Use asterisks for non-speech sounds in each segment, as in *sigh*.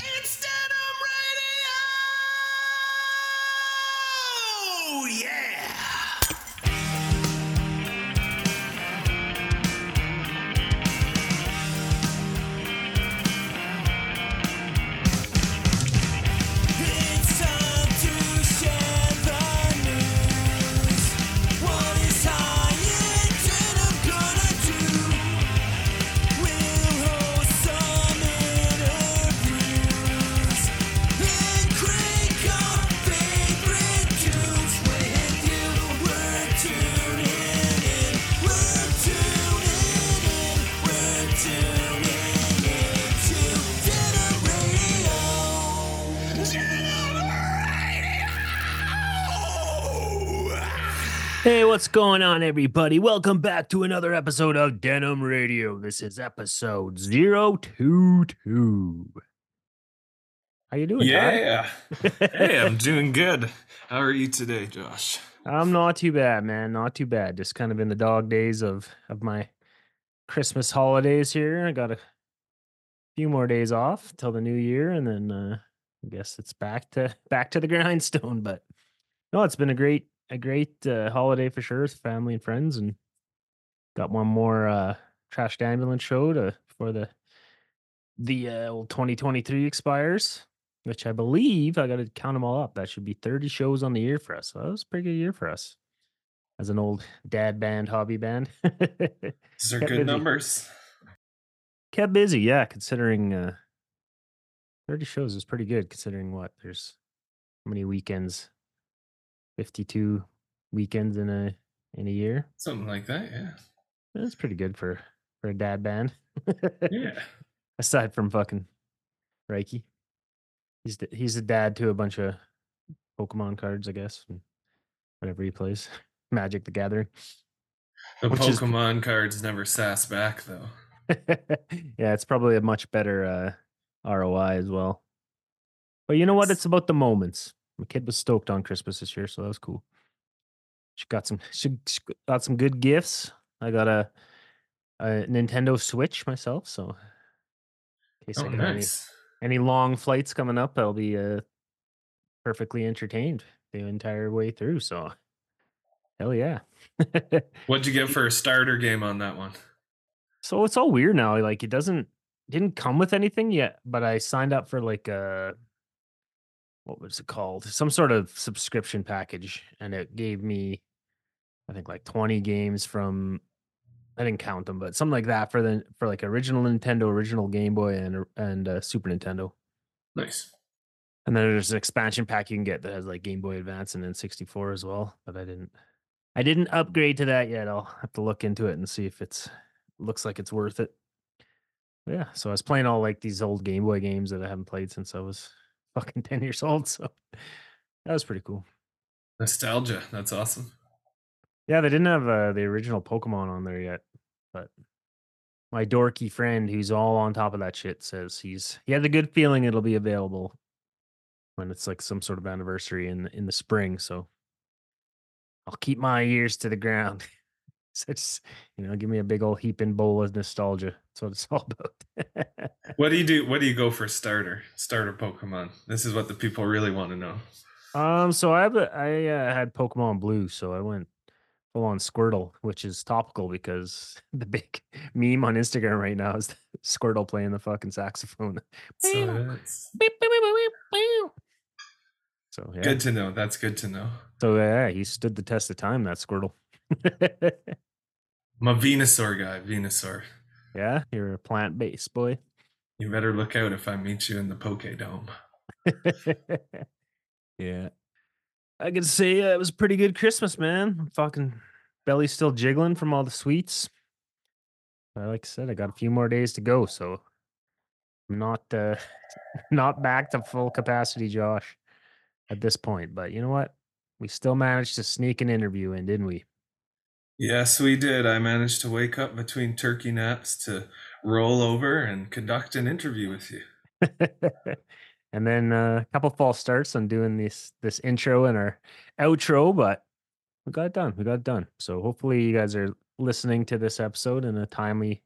It's what's going on, everybody? Welcome back to another episode of Denim Radio. This is episode 022. How you doing? Yeah. hey, I'm *laughs* doing good. How are you today, Josh? I'm not too bad, man. Not too bad. Just kind of in the dog days of of my Christmas holidays here. I got a few more days off till the new year, and then uh, I guess it's back to back to the *laughs* grindstone. But no, it's been a great a great uh, holiday for sure, with family and friends, and got one more uh, trashed ambulance show to before the the uh, old 2023 expires which I believe I got to count them all up. That should be 30 shows on the year for us. So that was a pretty good year for us as an old dad band, hobby band. *laughs* These are good busy. numbers. Kept busy, yeah. Considering uh, 30 shows is pretty good. Considering what there's how many weekends? 52 weekends in a in a year. Something like that, yeah. That's pretty good for for a dad band. *laughs* Yeah. Aside from fucking Reiki, he's the, he's a dad to a bunch of Pokemon cards, I guess. and Whatever he plays, *laughs* Magic the Gathering. The Which is- Pokemon cards never sass back though. *laughs* yeah, it's probably a much better uh, ROI as well. But you know what? It's about the moments. My kid was stoked on Christmas this year, so that was cool. She got some. *laughs* She, she got some good gifts. I got a, a Nintendo Switch myself, so in case Oh, I get any any long flights coming up, I'll be uh, perfectly entertained the entire way through. So, hell yeah. *laughs* What'd you get for a starter game on that one? so it's all weird now. Like it doesn't didn't come with anything yet, but I signed up for like a what was it called? Some sort of subscription package, and it gave me, I think, like twenty games from. I didn't count them, but something like that for the for like original Nintendo, original Game Boy, and and uh, Super Nintendo. Nice. And then there's an expansion pack you can get that has like Game Boy Advance and then 64 as well. But I didn't I didn't upgrade to that yet. I'll have to look into it and see if it's looks like it's worth it. But yeah, so I was playing all like these old Game Boy games that I haven't played since I was fucking 10 years old. So that was pretty cool. Nostalgia. That's awesome. Yeah, they didn't have uh, the original Pokemon on there yet, but my dorky friend who's all on top of that shit says he's he had the good feeling it'll be available when it's like some sort of anniversary in in the spring. So I'll keep my ears to the ground. *laughs* so just you know, give me a big old heaping bowl of nostalgia. That's what it's *laughs* all about. What do you do? What do you go for starter? Starter Pokemon. This is what the people really want to know. Um, so I have a, I uh, had Pokemon Blue, so I went full on Squirtle, which is topical because *laughs* the big meme on Instagram right now is *laughs* Squirtle playing the fucking saxophone. So. So yeah, good to know. That's good to know. so yeah, he stood the test of time. That Squirtle. I'm Venusaur guy. Venusaur. Yeah, you're a plant based boy. You better look out if I meet you in the Poke Dome. *laughs* yeah. I can say uh, it was a pretty good Christmas, man. Fucking belly's still jiggling from all the sweets. But like I said, I got a few more days to go, so I'm not uh *laughs* not back to full capacity, Josh, at this point. But you know what? We still managed to sneak an interview in, didn't we? Yes, we did. I managed to wake up between turkey naps to roll over and conduct an interview with you. *laughs* and then uh, a couple false starts on doing this this intro and our outro, but we got it done. We got it done. So hopefully you guys are listening to this episode in a timely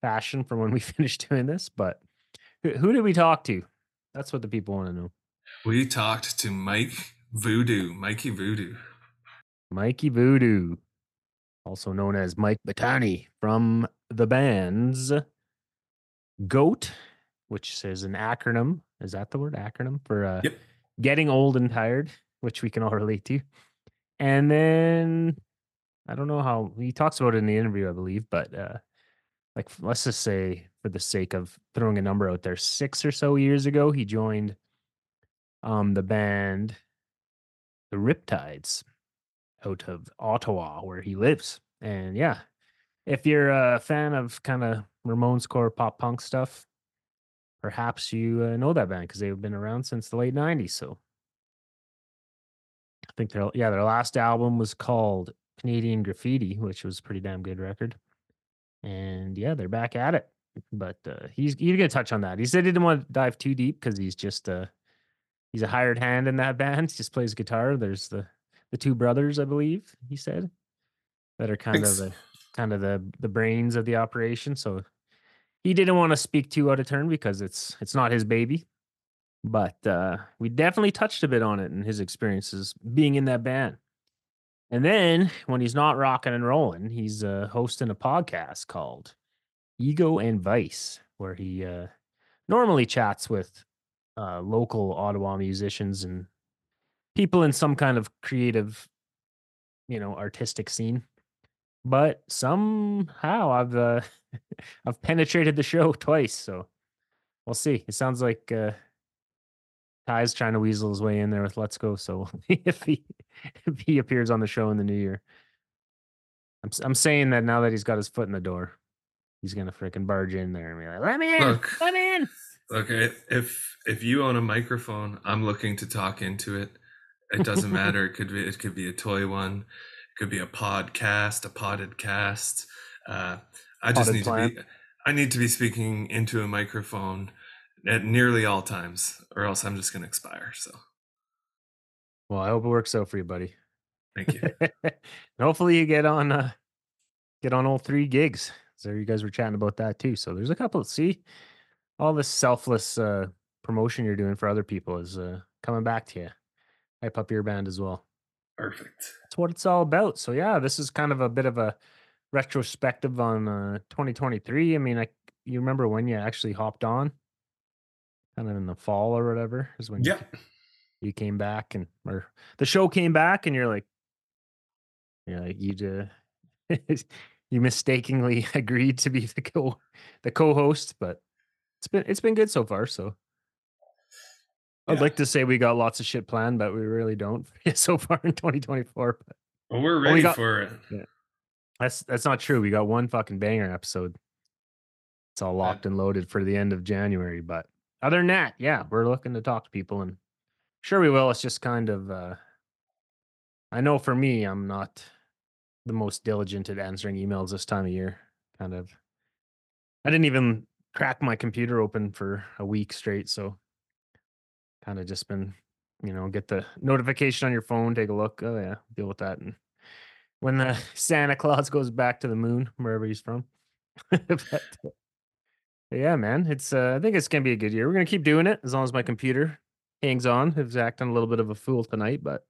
fashion from when we *laughs* finished doing this. But who, who did we talk to? That's what the people want to know. We talked to Mike Voodoo, Mikey Voodoo. Mikey Voodoo, also known as Mike Batani from the bands GOAT, which is an acronym. Is that the word acronym for uh, Yep. getting old and tired, which we can all relate to. And then I don't know how he talks about it in the interview, I believe, but uh, like let's just say for the sake of throwing a number out there, six or so years ago, he joined um the band the Riptides out of Ottawa, where he lives. And yeah, if you're a fan of kind of Ramones core pop punk stuff, perhaps you uh, know that band because they've been around since the late 90s. So I think their yeah, their last album was called Canadian Graffiti, which was a pretty damn good record. And yeah, they're back at it. But uh, he's he's gonna touch on that. He said he didn't want to dive too deep because he's just uh he's a hired hand in that *laughs* band. He just plays guitar. There's the the two brothers, I believe he said, that are kind of the kind of the the brains of the operation. So he didn't want to speak too out of turn because it's it's not his baby. But uh, we definitely touched a bit on it and his experiences being in that band. And then when he's not rocking and rolling, he's uh, hosting a podcast called Ego and Vice, where he uh, normally chats with uh, local Ottawa musicians and people in some kind of creative, you know, artistic scene. But somehow I've uh, *laughs* I've penetrated the show *laughs* twice, so we'll see. It sounds like uh, Ty's trying to weasel his way in there with "Let's Go." So *laughs* if he if he appears on the show in the new year. I'm I'm saying that now that he's got his foot in the door, he's gonna freaking barge in there and be like, "Let me in, Look. let me in." Okay, if if you own a microphone, I'm looking to talk into it. It doesn't *laughs* matter. It could be it could be a toy one, it could be a podcast, a potted cast. Uh, I just Potted need plant. to be. I need to be speaking into a microphone at nearly all times, or else I'm just going to expire. So, Well, I hope it works out for you, buddy. thank you. *laughs* And Hopefully you get on uh get on all three gigs. So you guys were chatting about that too. So there's a couple see all this selfless uh promotion you're doing for other people is uh coming back to you. Hype up your band as well. Perfect. That's what it's all about. So yeah, this is kind of a bit of a retrospective on uh 2023. I mean, I you remember when you actually hopped on? Kind of in the fall or whatever is when you Yeah. you came back and or the show came back and you're like you're you just *laughs* you mistakenly *laughs* agreed to be the co the co-host but it's been it's been good so far so i'd Yeah. like to say we got lots of shit planned but we really don't *laughs* so far in 2024 but Well, we're we ready got- for it. that's that's not true. We got one fucking banger episode. It's all locked and loaded for the end of january but other than that yeah we're looking to talk to people and sure we will. It's just kind of uh i know for me i'm not the most diligent at answering emails this time of year kind of. I didn't even crack my computer open for a week straight so kind of just been you know get the notification on your phone take a look oh yeah deal with that and when the *laughs* santa claus goes back to the moon wherever he's from. *laughs* But, uh, yeah man it's uh, i think it's gonna be a good year. We're gonna keep doing it as long as my computer hangs on. It's acting a little bit of a fool tonight but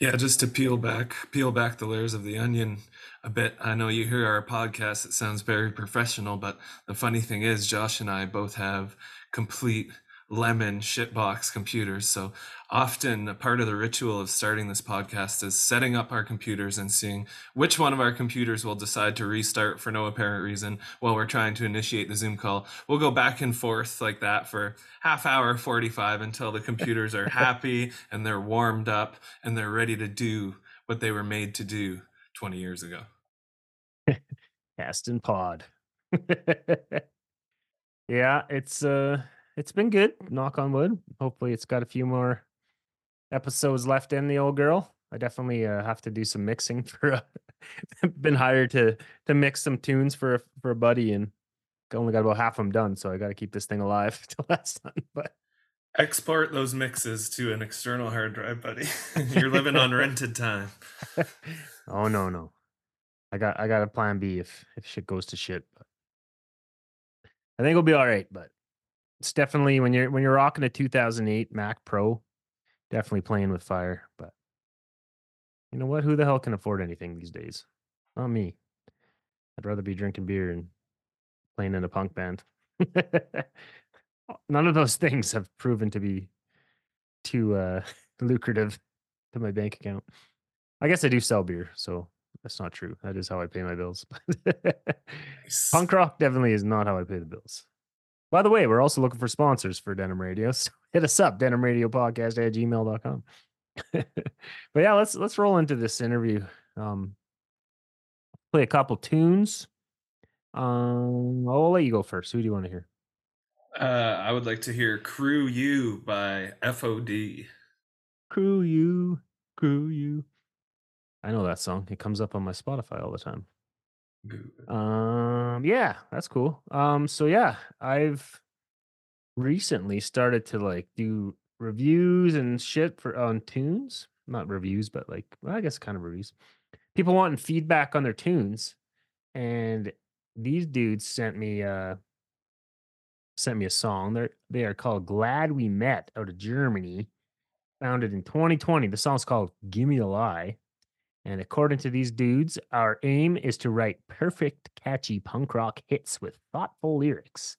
Yeah, just to peel back peel back the layers of the onion a bit. I know you hear our podcast, it sounds very professional, but the funny thing is Josh and I both have complete lemon shitbox computers. So often a part of the ritual of starting this podcast is setting up our computers and seeing which one of our computers will decide to restart for no apparent reason while we're trying to initiate the Zoom call. We'll go back and forth like that for half hour 45 until the computers are happy *laughs* and they're warmed up and they're ready to do what they were made to do 20 years ago. *laughs* cast and pod *laughs* yeah it's uh it's been good knock on wood hopefully it's got a few more episodes left in the old girl i definitely uh, have to do some mixing *laughs* for uh, been hired to to mix some tunes for a, for a buddy and only got about half of them done so i got to keep this thing alive *laughs* till that's done but Export those mixes to an external hard drive, buddy. *laughs* You're living on rented time. oh no no i got i got a plan b if if shit goes to shit but i think it'll be all right but it's definitely when you're when you're rocking a 2008 Mac Pro, definitely playing with fire. But you know what? Who the hell can afford anything these days? Not me. I'd rather be drinking beer and playing in a punk band. *laughs* None of those things have proven to be too uh, *laughs* lucrative to my bank account. I guess I do sell beer, so that's not true. That is how I pay my bills. *laughs* Nice. Punk rock definitely is not how I pay the bills. By the way, we're also looking for sponsors for Denim Radio. *laughs* So hit us up, denimradiopodcast at gmail.com. *laughs* but yeah, let's let's roll into this interview. Um play a couple tunes. Um I'll let you go first. Who do you want to hear? Uh, I would like to hear "Crew You" by FOD. Crew you, crew you. I know that song. It comes up on my Spotify all the time. Um, yeah, that's cool. Um, so yeah, I've recently started to like do reviews and shit for on tunes. Not reviews, but like well, I guess kind of reviews. People wanting feedback on their tunes, and these dudes sent me uh sent me a song. They're they are called "Glad We Met" out of Germany, founded in 2020. The song's called "Gimme a Lie." And according to these dudes, our aim is to write perfect, catchy punk rock hits with thoughtful lyrics.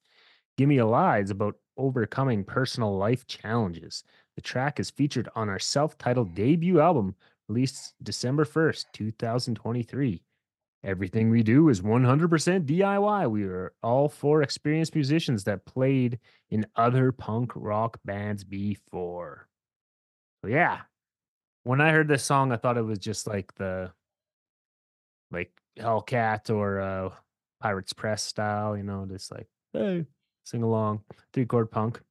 Gimme a Lie is about overcoming personal life challenges. The track is featured on our self titled hmm. debut album released December 1st, 2023. Everything we do is 100% DIY. We are all four experienced musicians that played in other punk rock bands before. So, yeah, when I heard this song, I thought it was just like the like Hellcat or uh Pirates Press style, you know, just like hey, sing along, three chord punk.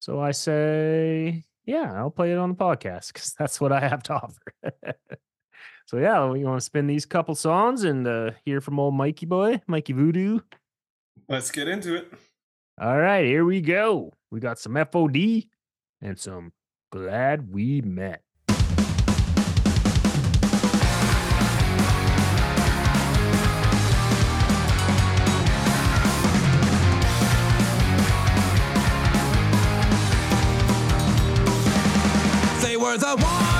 So I say, yeah, I'll play it on the podcast because that's what I have to *laughs* offer. so yeah, we want to spin these couple songs and uh hear from old Mikey boy, Mikey Voodoo. Let's get into it. All right, here we go. We got some FOD and some glad we met. The ones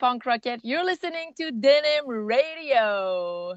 Punk Rocket. You're listening to Denim Radio.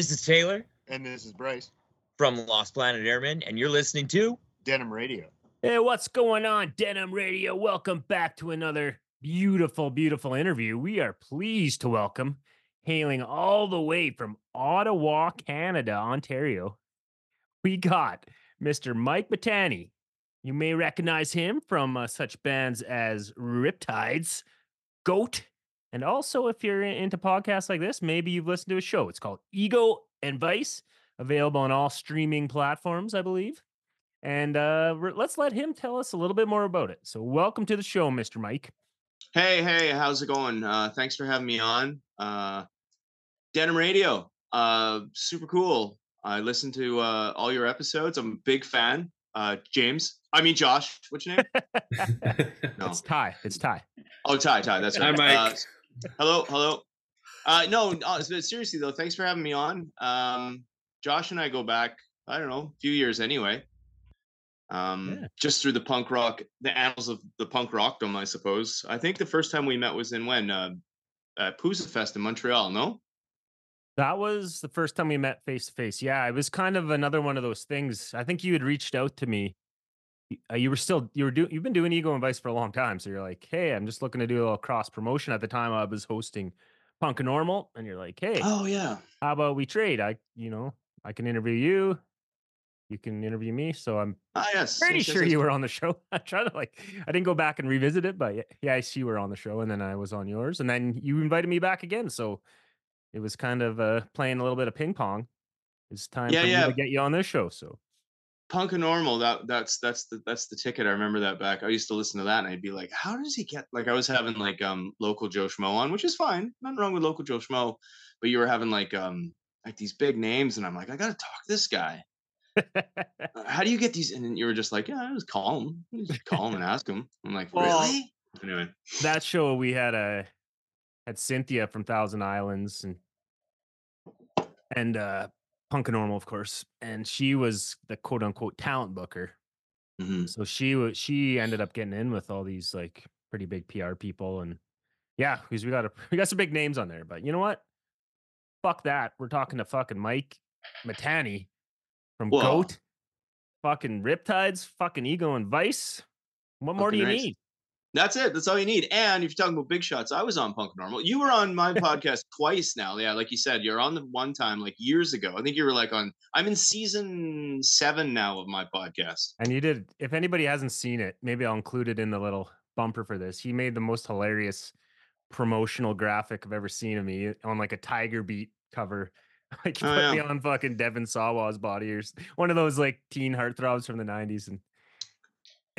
This is Taylor And this is Bryce, from Lost Planet Airmen, and you're listening to Denim Radio. Hey, what's going on, Denim Radio? Welcome back to another beautiful, beautiful interview. We are pleased to welcome, hailing all the way from Ottawa, Canada, Ontario, we got Mr. Mike Batani. You may recognize him from uh, such bands as Riptides, Goat, and also if you're into podcasts like this, maybe you've listened to a show. It's called Ego and Vice, available on all streaming platforms, I believe. And uh, let's let him tell us a little bit more about it. So, welcome to the show, Mr. Mike. Hey, hey, how's it going? Uh, thanks for having me on. Uh, Denim Radio, uh, super cool. I listen to uh, all your episodes. I'm a big fan. Uh, James, I mean Josh. What's your name? *laughs* No. It's Ty. It's Ty. Oh, Ty, Ty. That's Hi, right. Mike. Uh, hello, hello. Uh, no, uh, seriously though, thanks for having me on. Um, Josh and I go back, I don't know, a few years anyway. Um, Yeah. just through the punk rock, the annals of the punk rockdom, I suppose. I think the first time we met was in when uh, at Fest in Montreal. No, That was the first time we met face to face. Yeah, it was kind of another one of those things. I think you had reached out to me. Uh, you were still you were doing you've been doing ego and vice for a long time. So you're like, hey, I'm just looking to do a little cross promotion. At the time, I was hosting Punk and Normal, and you're like, hey, oh yeah, how about we trade? I you know I can interview you, you can interview me. So I'm ah yes, pretty yes, sure yes. you were on the show. *laughs* I try to like I didn't go back and revisit it, but yeah, yeah, I see you were on the show, and then I was on yours, and then you invited me back again. So it was kind of uh, playing a little bit of ping pong. It's time Yeah, for me to get you on this show. So Punk and Normal. That that's that's the that's the ticket. I remember that back. I used to listen to that, and I'd be like, "How does he get?" Like I was having like um local Joe Schmo on, which is fine. Nothing wrong with local Joe Schmo, but you were having like um like these big names, and I'm like, I gotta talk to this guy. Uh, *laughs* How do you get these? And you were just like, Yeah, I just call him. Just call him and ask him. I'm like, Well, really? Anyway, that show we had a had Cynthia from Thousand Islands and and uh Punk and Normal, of course, and she was the quote unquote talent booker. mhm. So she was she ended up getting in with all these like pretty big PR people and yeah, because we got a *laughs* we got some big names on there. But you know what? Fuck that. We're talking to fucking Mike Matani from Whoa. Goat, fucking Riptides, fucking Ego and Vice. What more do you nice. need? That's it. That's all you need. And if you're talking about big shots, I was on Punk Normal. You were on my *laughs* podcast twice now. Yeah, like you said, you're on the one time like years ago. I think you were like on. I'm in season seven now of my podcast. And you did. If anybody hasn't seen it, maybe I'll include it in the little bumper for this. He made the most hilarious promotional graphic I've ever seen of me eh, on like a Tiger Beat cover. *laughs* Like he Oh, put me on fucking Devon Sawa's body or one of those like teen heartthrobs from the '90s, and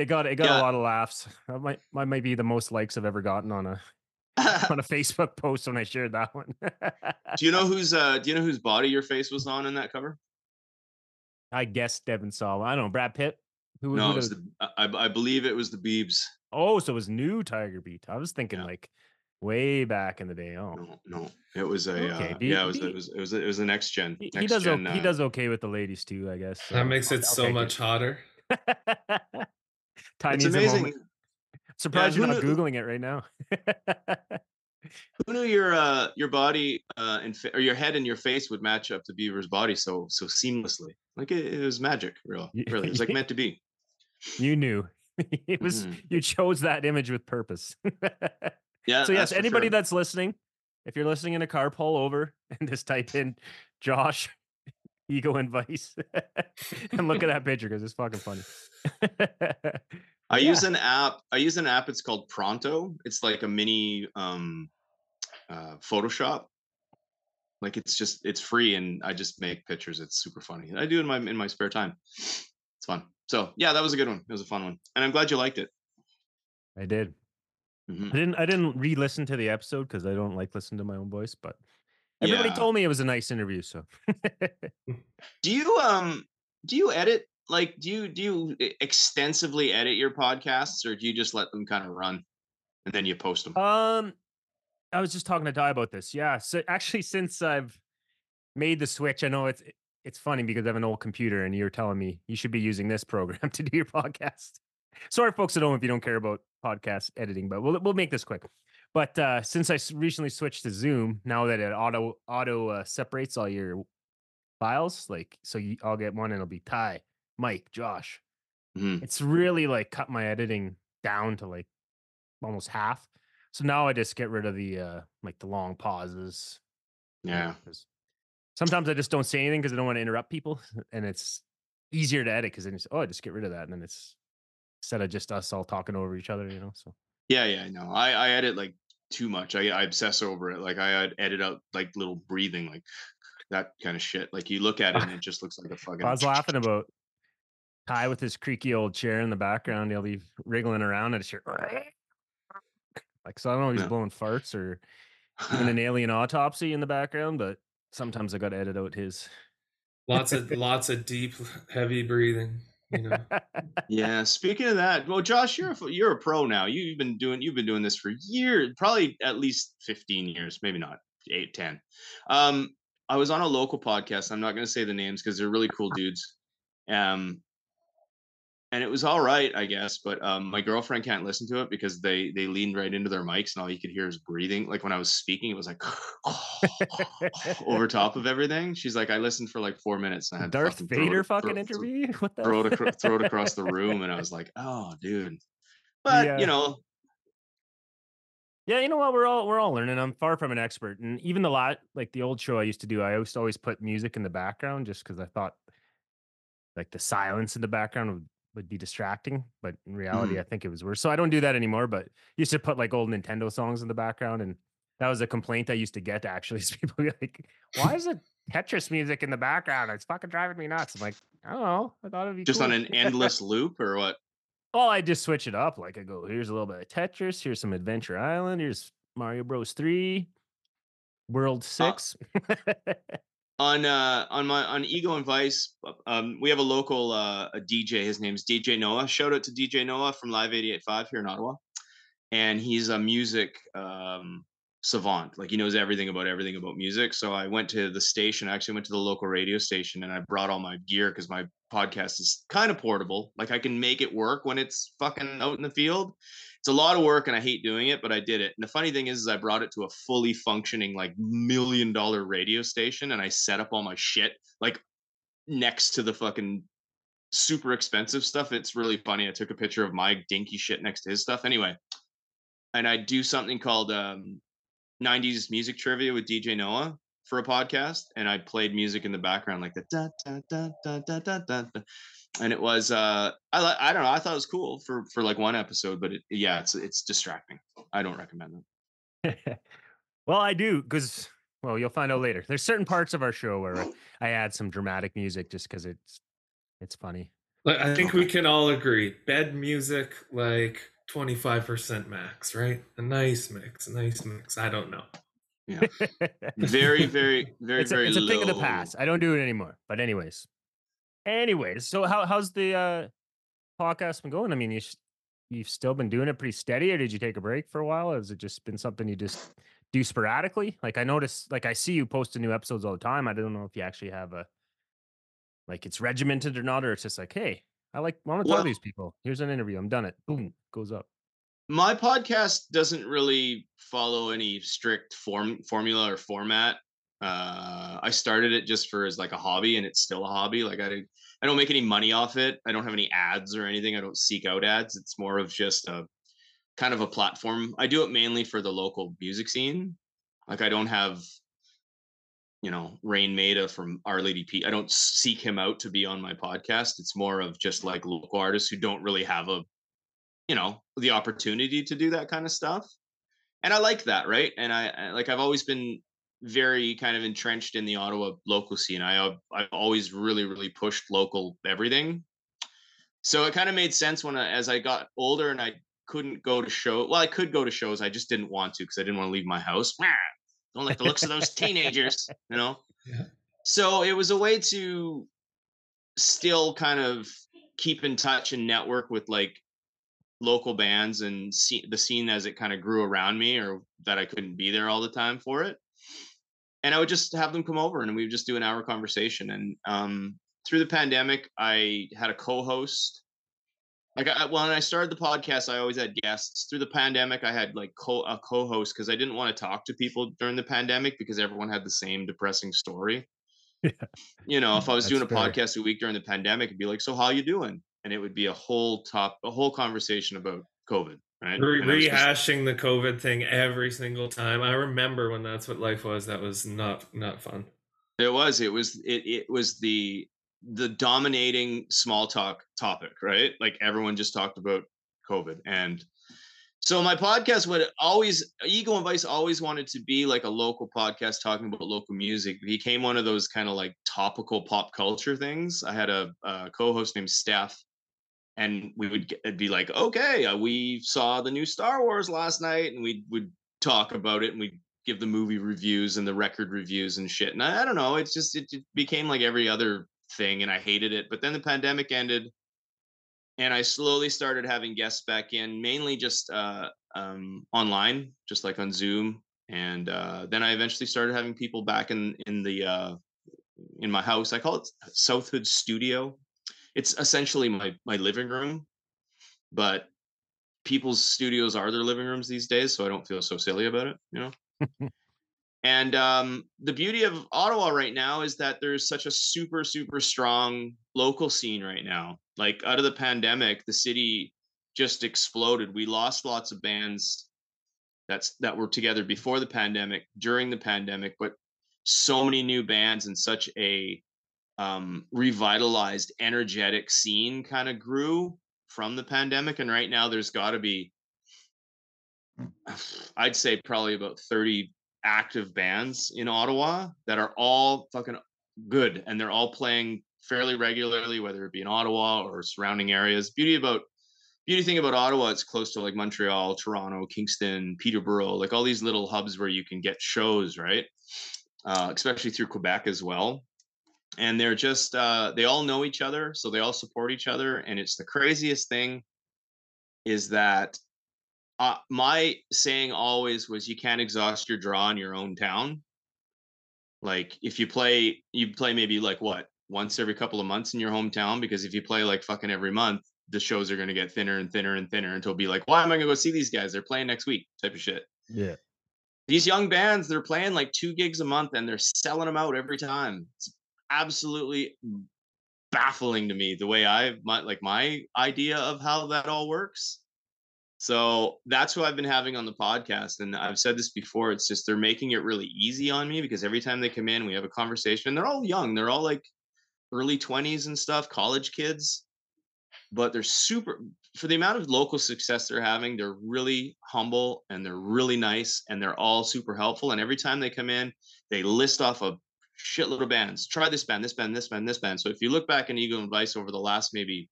it got it got Yeah. a lot of laughs. That might might might be the most likes I've ever gotten on a *laughs* on a Facebook post when I shared that one. do you know *laughs* whose uh Do you know whose body your face was on in that cover? I guess Devon Sawa. I don't know Brad Pitt. Who, No, who it was the, I, I believe it was the Beebs. oh, so it was new Tiger Beat. I was thinking Yeah. like way back in the day. Oh, No, no, it was a. Okay, uh, Be- yeah, it was, Be- it was. It was. It was a next gen. he, he does. gen, o- he uh, does okay with the ladies too, I guess. that so makes I'll- it I'll so take much hotter. *laughs* Ty It's amazing. moment. Surprised who you're not knew- googling it right now. Who knew your uh your body uh and fa- or your head and your face would match up to Bieber's body so so seamlessly? Like it, it was magic, real, really. It was like *laughs* meant to be. you knew *laughs* it was. Mhm. You chose that image with purpose. *laughs* Yeah. so yes, that's anybody sure. that's listening, if you're listening in a car, pull over and just type in Josh ego and vice and look at that picture because it's fucking funny. I Yeah. use an app. I use an app. It's called Pronto. It's like a mini um uh Photoshop. Like it's just it's free and I just make pictures. It's super funny. I do it in my in my spare time. It's fun. So yeah, that was a good one. It was a fun one, and I'm glad you liked it. I did. Mhm. I didn't. I didn't re-listen to the episode because I don't like listening to my own voice. But everybody Yeah. told me it was a nice interview. So *laughs* Do you um do you edit like do you do you extensively edit your podcasts or do you just let them kind of run and then you post them? Um, I was just talking to Ty about this. Yeah. So actually, since I've made the switch, I know it's it's funny because I have an old computer, and you're telling me you should be using this program *laughs* to do your podcast. Sorry, folks at home, if you don't care about podcast editing, but we'll we'll make this quick. But uh, since I recently switched to Zoom, now that it auto auto uh, separates all your files. Like, so you, I'll get one and it'll be Ty, Mike, Josh. Mhm. It's really like cut my editing down to like almost half. So now I just get rid of the uh like the long pauses. Yeah. sometimes I just don't say anything because I don't want to interrupt people, *laughs* and it's easier to edit because then you say, oh, just get rid of that, and then it's instead of just us all talking over each other, you know. So Yeah, yeah, no. I I edit like too much. I I obsess over it. Like I edit out like little breathing, like that kind of shit. Like you look at it and it just looks like a fucking. I was laughing *laughs* about Ty with his creaky old chair in the background. He'll be wriggling around and it's your *sniffs* like so. I don't know if he's Yeah. blowing farts or doing an *laughs* alien autopsy in the background, but sometimes I got to edit out his. Lots of lots of deep, heavy breathing. You know. *laughs* yeah. Speaking of that, well, Josh, you're a, f- you're a pro now. You've been doing you've been doing this for years, probably at least fifteen years, maybe not eight, ten. Um, I was on a local podcast. I'm not going to say the names because they're really cool dudes. Um, and it was all right, I guess. But um, my girlfriend can't listen to it because they they leaned right into their mics and all you could hear is breathing. Like when I was speaking, it was like *laughs* over top of everything. She's like, I listened for like four minutes and I had Darth fucking Vader throw- fucking throw- interview. *laughs* What the? throw it acro- *laughs* throw it across the room, and I was like, oh, dude. But Yeah. you know, Yeah, you know what? We're all we're all learning. I'm far from an expert, and even the lot like the old show I used to do, I always always put music in the background just because I thought like the silence in the background would, would be distracting. But in reality, mm. I think it was worse. So I don't do that anymore. But used to put like old Nintendo songs in the background, and that was a complaint I used to get. Actually, *laughs* is people be like, "Why is it Tetris music in the background? It's fucking driving me nuts." I'm like, I don't know. I thought it'd be just cool. on an endless loop or what? Well, I just switch it up. Like I go, here's a little bit of Tetris, here's some Adventure Island, here's Mario Bros. 3, World uh 6. *laughs* On uh on my on Ego and Vice, um, we have a local uh a DJ. His name's DJ Noah. Shout out to DJ Noah from Live 88.5 here in Ottawa. And he's a music um savant. Like he knows everything about everything about music. So I went to the station. I actually went to the local radio station and I brought all my gear because my podcast is kind of portable. Like I can make it work when it's fucking out in the field. It's a lot of work and I hate doing it, but I did it. And the funny thing is, is I brought it to a fully functioning, like million dollar radio station and I set up all my shit like next to the fucking super expensive stuff. It's really funny. I took a picture of my dinky shit next to his stuff. Anyway, and I do something called um 90s music trivia with DJ Noah for a podcast, and I played music in the background like the da da da da da da da, da. and it was uh I li- I don't know I thought it was cool for for like one episode, but it, yeah, it's it's distracting. I don't recommend it. *laughs* well, I do because, well, you'll find out later. There's certain parts of our show where I add some dramatic music just because it's it's funny. Like, I think we can all agree bed music like 25% max, right? A nice mix, a nice mix. I don't know. *laughs* Very very very it's a, very it's a thing of the past. I don't do it anymore. But anyways, anyways, so how how's the uh podcast been going? I mean, you you've still been doing it pretty steady, or did you take a break for a while? Or Has it just been something you just do sporadically? Like I notice, like I see you posting new episodes all the time. I don't know if you actually have a like it's regimented or not, or it's just like, hey, I like want to talk Well- to these people. Here's an interview. I'm done it. Boom, goes up. My podcast doesn't really follow any strict form formula or format. Uh i started it just for as like a hobby and it's still a hobby. Like i don't- i don't make any money off it. I don't have any ads or anything. I don't seek out ads. It's more of just a kind of a platform. I do it mainly for the local music scene. Like i don't have you know Raine Maida from our lady p i don't seek him out to be on my podcast. It's more of just like local artists who don't really have a you know the opportunity to do that kind of stuff and i like that right? And i like i've always been very kind of entrenched in the ottawa local scene. I i've always really really pushed local everything. So it kind of made sense when I, as i got older and i couldn't go to show well i could go to shows i just didn't want to because i didn't want to leave my house. Don't like the looks of those teenagers you know? Yeah. so it was a way to still kind of keep in touch and network with like local bands and see the scene as it kind of grew around me or that I couldn't be there all the time for it. And I would just have them come over and we would just do an hour conversation. And um, through the pandemic, I had a co-host. Like I, when I started the podcast, I always had guests. Through the pandemic, I had like co- a co-host because I didn't want to talk to people during the pandemic because everyone had the same depressing story. *laughs* Yeah. You know, if I was That's doing a fair. podcast a week during the pandemic, it'd be like, "So how you doing?" And it would be a whole top, a whole conversation about COVID, right? Re- was just- rehashing the COVID thing every single time. I remember when that's what life was. That was not not fun. It was. It was. It. It was the the dominating small talk topic, right? Like everyone just talked about COVID, and so my podcast would always Ego and Vice always wanted to be like a local podcast talking about local music. It became one of those kind of like topical pop culture things. I had a, a co-host named Steph, and we would get, be like, okay, uh, we saw the new Star Wars last night, and we would talk about it, and we give the movie reviews and the record reviews and shit. And I, I don't know, it's just it, it became like every other thing, and I hated it. But then the pandemic ended, and I slowly started having guests back in, mainly just uh, um, online, just like on Zoom. And uh, then I eventually started having people back in in the uh, in my house. I call it South Hood Studio. It's essentially my my living room, but people's studios are their living rooms these days, so I don't feel so silly about it, you know. *laughs* and um, the beauty of Ottawa right now is that there's such a super super strong local scene right now. Like out of the pandemic, the city just exploded. We lost lots of bands that's that were together before the pandemic, during the pandemic, but so many new bands and such a um, revitalized, energetic scene kind of grew from the pandemic. And right now, there's got to be, *sighs* I'd say, probably about 30 active bands in Ottawa that are all fucking good and they're all playing fairly regularly, whether it be in Ottawa or surrounding areas. Beauty about beauty thing about Ottawa, it's close to like Montreal, Toronto, Kingston, Peterborough, like all these little hubs where you can get shows, right? Uh, especially through Quebec as well. And they're just uh, they all know each other, so they all support each other. And it's the craziest thing is that uh, my saying always was you can't exhaust your draw in your own town. Like if you play, you play maybe like what once every couple of months in your hometown because if you play like fucking every month, the shows are going to get thinner and thinner and thinner until be like, why am I going to go see these guys? They're playing next week, type of shit. Yeah. These young bands, they're playing like two gigs a month and they're selling them out every time. It's absolutely baffling to me the way I my like my idea of how that all works. So that's who I've been having on the podcast. And I've said this before. It's just they're making it really easy on me because every time they come in, we have a conversation. And they're all young. They're all like early 20s and stuff, college kids. But they're super for the amount of local success they're having, they're really humble and they're really nice and they're all super helpful. And every time they come in, they list off a shitload of bands. Try this band, this band, this band, this band. So if you look back in Ego and Vice over the last maybe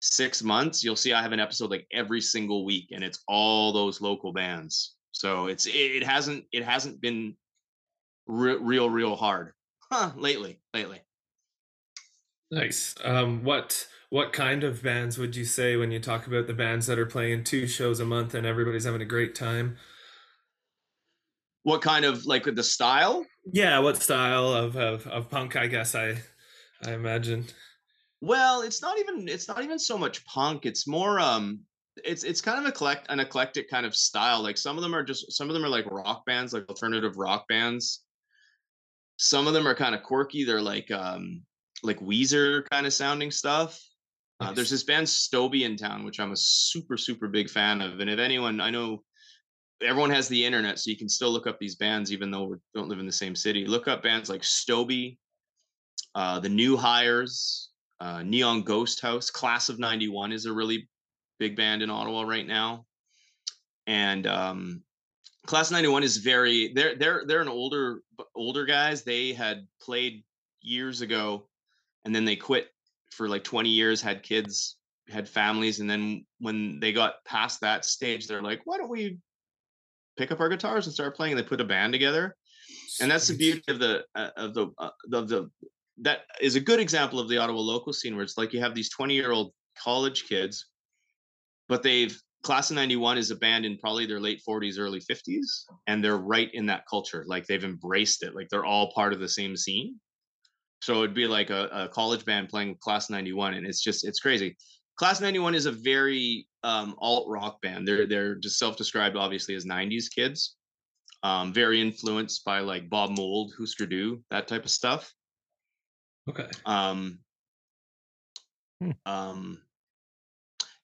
six months, you'll see I have an episode like every single week, and it's all those local bands. So it's it, hasn't it hasn't been re- real real hard, huh? Lately, lately. Nice. Um, what what kind of bands would you say when you talk about the bands that are playing two shows a month and everybody's having a great time? What kind of like the style? Yeah, what style of of, of punk? I guess I I imagine. Well, it's not even it's not even so much punk. It's more um it's it's kind of eclect an eclectic kind of style. Like some of them are just some of them are like rock bands, like alternative rock bands. Some of them are kind of quirky. They're like um like Weezer kind of sounding stuff. Uh, there's this band Stoby in town, which I'm a super super big fan of. And if anyone, I know everyone has the internet, so you can still look up these bands, even though we don't live in the same city. Look up bands like Stoby, uh, the New Hires, uh, Neon Ghost House, Class of '91 is a really big band in Ottawa right now, and um, Class '91 is very they're they're they're an older older guys. They had played years ago, and then they quit for like 20 years, had kids, had families, and then when they got past that stage, they're like, why don't we pick up our guitars and start playing? And they put a band together, and that's the beauty of the uh, of the uh, of the that is a good example of the Ottawa local scene where it's like you have these 20 year old college kids, but they've class of 91 is a band in probably their late 40s, early 50s, and they're right in that culture. Like they've embraced it, like they're all part of the same scene. So it'd be like a, a college band playing class 91, and it's just it's crazy. Class 91 is a very um, alt rock band. They're they're just self-described obviously as 90s kids. Um, very influenced by like Bob Mould, Husker Du, that type of stuff. Okay. Um, Hmm. um,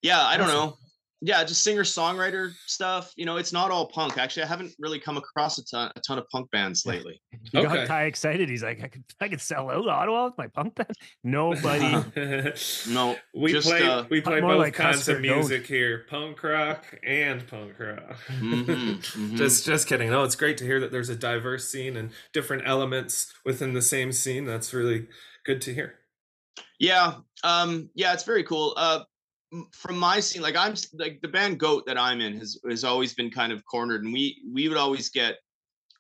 yeah, I don't Awesome. know. Yeah, just singer songwriter stuff. You know, it's not all punk. Actually, I haven't really come across a ton, a ton of punk bands Yeah. lately. *laughs* He got Okay. Ty excited. He's like, I could, I could sell out Ottawa with my punk band. *laughs* Nobody. *laughs* No, we just, play uh, we play both like kinds Husker of Don't. music here, punk rock and punk rock. mhm, mhm. Just just kidding. No, it's great to hear that there's a diverse scene and different elements within the same scene. That's really good to hear. Yeah, um, yeah, it's very cool. Uh, m- from my scene, like I'm like the band Goat that I'm in has has always been kind of cornered, and we we would always get.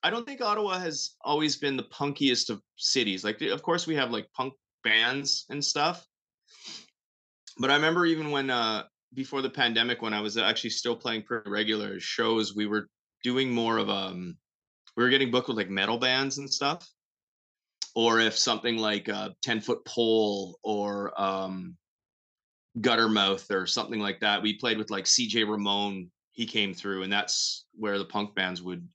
I don't think Ottawa has always been the punkiest of cities. Like, of course, we have like punk bands and stuff, but I remember even when uh before the pandemic, when I was actually still playing pretty regular shows, we were doing more of um, we were getting booked with like metal bands and stuff or if something like a 10 foot pole or um, guttermouth or something like that we played with like cj ramone he came through and that's where the punk bands would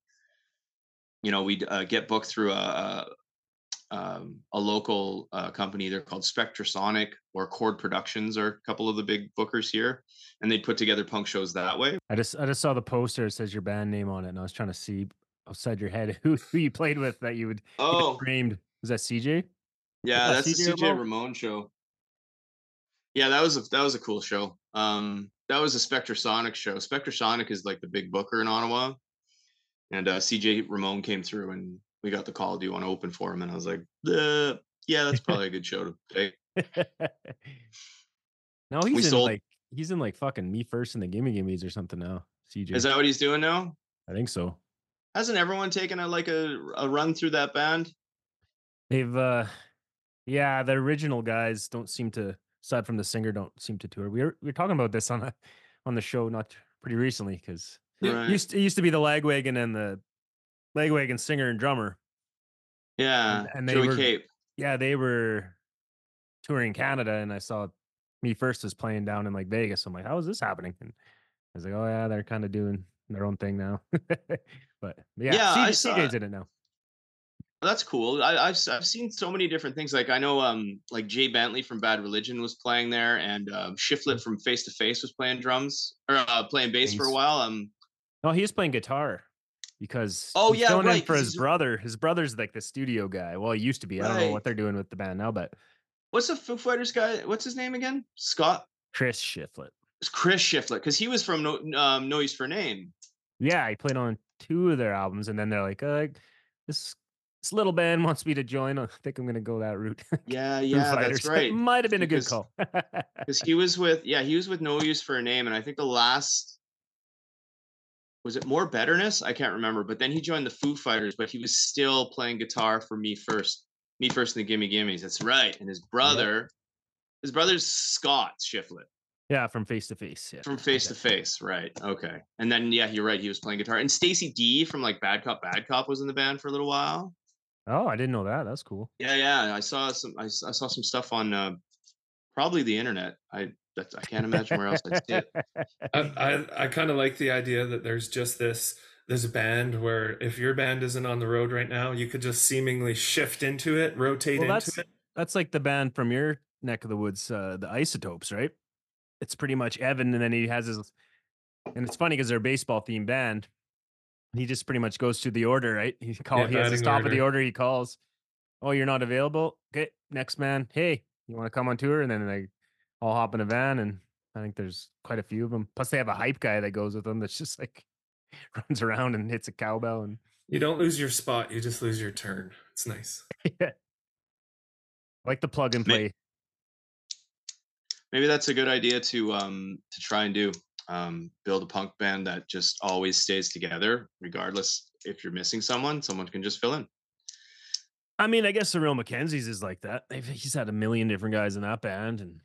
you know we'd uh, get booked through a, a, um, a local uh, company they're called spectrasonic or chord productions are a couple of the big bookers here and they'd put together punk shows that way I just, I just saw the poster. It says your band name on it, and I was trying to see outside your head *laughs* who, who you played with that you would oh framed. Was that CJ? Yeah, Uh, that's the CJ CJ Ramone? Ramone show. Yeah, that was a that was a cool show. Um, that was a Spectrasonic show. Spectrasonic is like the big booker in Ottawa, and uh, CJ Ramone came through, and we got the call. Do you want to open for him? And I was like, uh, yeah, that's probably a good show to take. *laughs* no, he's in sold- like he's in like fucking me first in the gimme gimmes or something now. CJ, Is that what he's doing now? I think so. Hasn't everyone taken a like a, a run through that band? They've uh yeah, the original guys don't seem to aside from the singer don't seem to tour. We were we were talking about this on a, on the show not pretty recently because Right. used it used to be the Lagwagon and the Lagwagon singer and drummer. yeah, and they Joey were- Cape. Yeah, they were touring Canada and I saw me first was playing down in like Vegas. I'm like, how is this happening? And I was like, oh yeah, they're kind of doing their own thing now. *laughs* but yeah, Yeah, I CJ, saw- CJ's in it now. That's cool. I, I've s- I've seen so many different things. Like I know, um, like Jay Bentley from Bad Religion was playing there, and um, Shiflett from Face to Face was playing drums or uh, playing bass for a while. Um, No, he was playing guitar because Oh, he's yeah, filling in right, for 'cause his brother. His brother's like the studio guy. Well, he used to be. I don't know what they're doing with the band now, but what's the Foo Fighters guy? What's his name again? Scott. Chris Shiflett. It's Chris Shiflett because he was from no, um, No Use for Name. Yeah, he played on two of their albums, and then they're like, uh, "This this little band wants me to join. I think I'm gonna go that route." *laughs* Yeah, yeah, that's *laughs* right. Might have been a good call. *laughs* Because he was with yeah, he was with No Use for a Name, and I think the last was it More Betterness? I can't remember. But then he joined the Foo Fighters, but he was still playing guitar for Me First, Me First and the Gimme Gimmes. That's right. And his brother, his brother's Scott Shiflett yeah, from face to face. Yeah, from Face to. Face, right? Okay. And then yeah, you're right. He was playing guitar, and Stacey Dee from like Bad Cop Bad Cop was in the band for a little while. Oh, I didn't know that. That's cool. Yeah, yeah. I saw some. I saw some stuff on uh, probably the internet. I that's, I can't imagine where else I'd see it. *laughs* I I, I kind of like the idea that there's just this this band where if your band isn't on the road right now, you could just seemingly shift into it, rotate well, into that's it. that's like the band from your neck of the woods, uh, the Isotopes, right? It's pretty much Evan, and then he has his, and it's funny because they're a baseball themed band. He just pretty much goes through the order, right? He *laughs* call he has his batting top of the order. order. He calls, oh, you're not available. Okay, next man. Hey, you want to come on tour? And then they all hop in a van, and I think there's quite a few of them. Plus, they have a hype guy that goes with them that's just like *laughs* runs around and hits a cowbell and You don't lose your spot, you just lose your turn. It's nice. *laughs* yeah, like the plug and play. Maybe that's a good idea to um to try and do. Um, build a punk band that just always stays together, regardless if you're missing someone. Someone can just fill in. I mean, I guess the real McKenzies is like that. He's had a million different guys in that band, and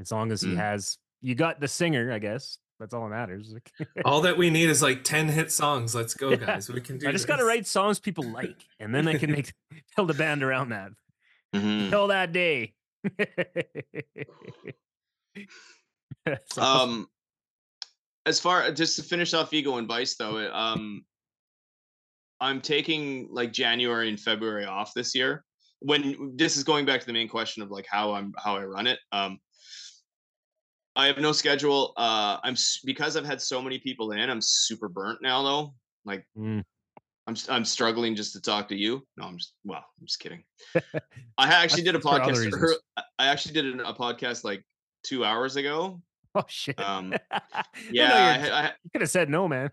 as long as he Mm. has, you got the singer, I guess that's all that matters. *laughs* All that we need is like 10 hit songs. Let's go, Yeah. guys. We can do I just got to write songs people like, and then I can make *laughs* *laughs* build a band around that. Mhm. Till that day. Um, as far just to finish off Ego and Vice though, um, I'm taking like January and February off this year. when this is going back to the main question of like how I'm how I run it. Um, I have no schedule. Uh, I'm because I've had so many people in. I'm super burnt now though. Like Mm. I'm I'm struggling just to talk to you. No, I'm just well, I'm just kidding. *laughs* I actually did a That's for other podcast. I actually did a podcast like two hours ago. *laughs* Oh shit. Um, *laughs* No, no, Yeah, you're- I, I, you could have said no, man.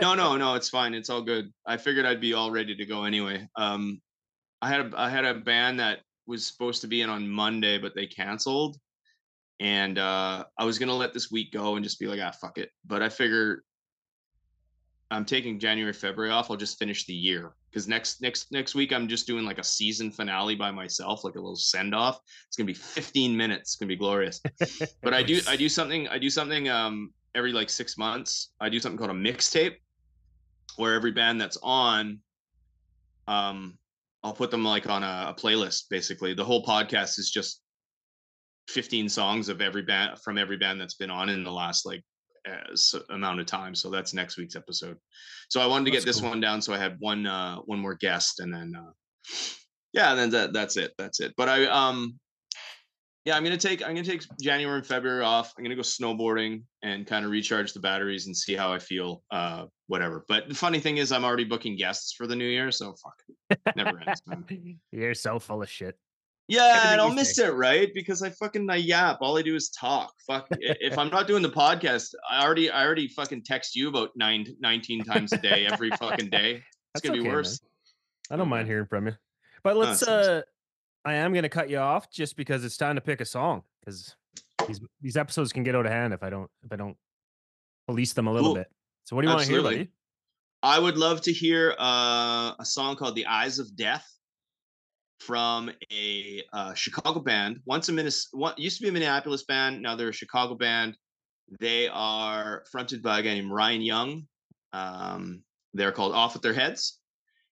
no, no, *laughs* no, it's fine. It's all good. I figured I'd be all ready to go anyway. Um, I had a I had a band that was supposed to be in on Monday, but they canceled, and uh, I was gonna let this week go and just be like, ah, fuck it. But I figure I'm taking January, February off. I'll just finish the year because next next next week I'm just doing like a season finale by myself, like a little send off. It's gonna be 15 minutes. It's gonna be glorious *laughs* but I do I do something I do something um every like six months. I do something called a mixtape where every band that's on um I'll put them like on a, a playlist basically. The whole podcast is just 15 songs of every band from every band that's been on in the last like uh, s- amount of time. So that's next week's episode. So I wanted to That's get this cool. one down so I had one uh one more guest and then uh yeah, and then that that's it. That's it. But I um yeah, I'm gonna take I'm gonna take January and February off. I'm gonna go snowboarding and kind of recharge the batteries and see how I feel. Uh, whatever. But the funny thing is, I'm already booking guests for the new year, so fuck, never ends. Man. *laughs* You're so full of shit. Yeah, and I'll miss it, right? Because I fucking I yap. All I do is talk. Fuck. if I'm not doing the podcast, I already I already fucking text you about nine 19 times a day every fucking day. It's *laughs* That's gonna be okay, man. worse. I don't mind hearing from you. But let's uh I am gonna cut you off just because it's time to pick a song. Because these these episodes can get out of hand if I don't if I don't police them a little Cool. bit. So what do you want to hear, buddy? I would love to hear uh, a song called "The Eyes of Death" from a uh, Chicago band. Once a Minnes- one, used to be a Minneapolis band. Now they're a Chicago band. They are fronted by a guy named Ryan Young. Um, they're called Off with Their Heads.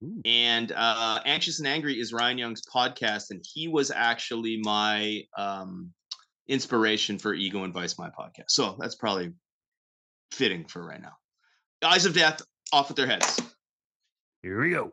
Ooh. And uh, Anxious and Angry is Ryan Young's podcast, and he was actually my um, inspiration for Ego and Vice, my podcast. So that's probably fitting for right now. Eyes of Death, Off with Their Heads. Here we go.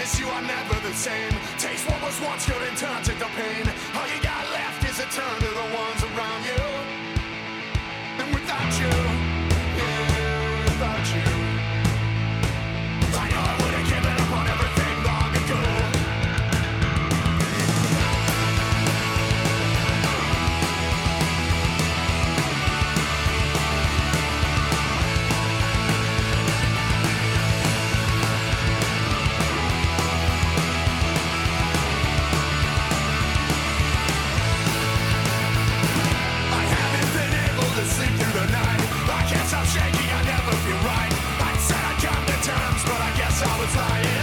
This, you are never the same. Taste what was once good and turns into pain. All you got left is a turn to the ones around you. And without you, I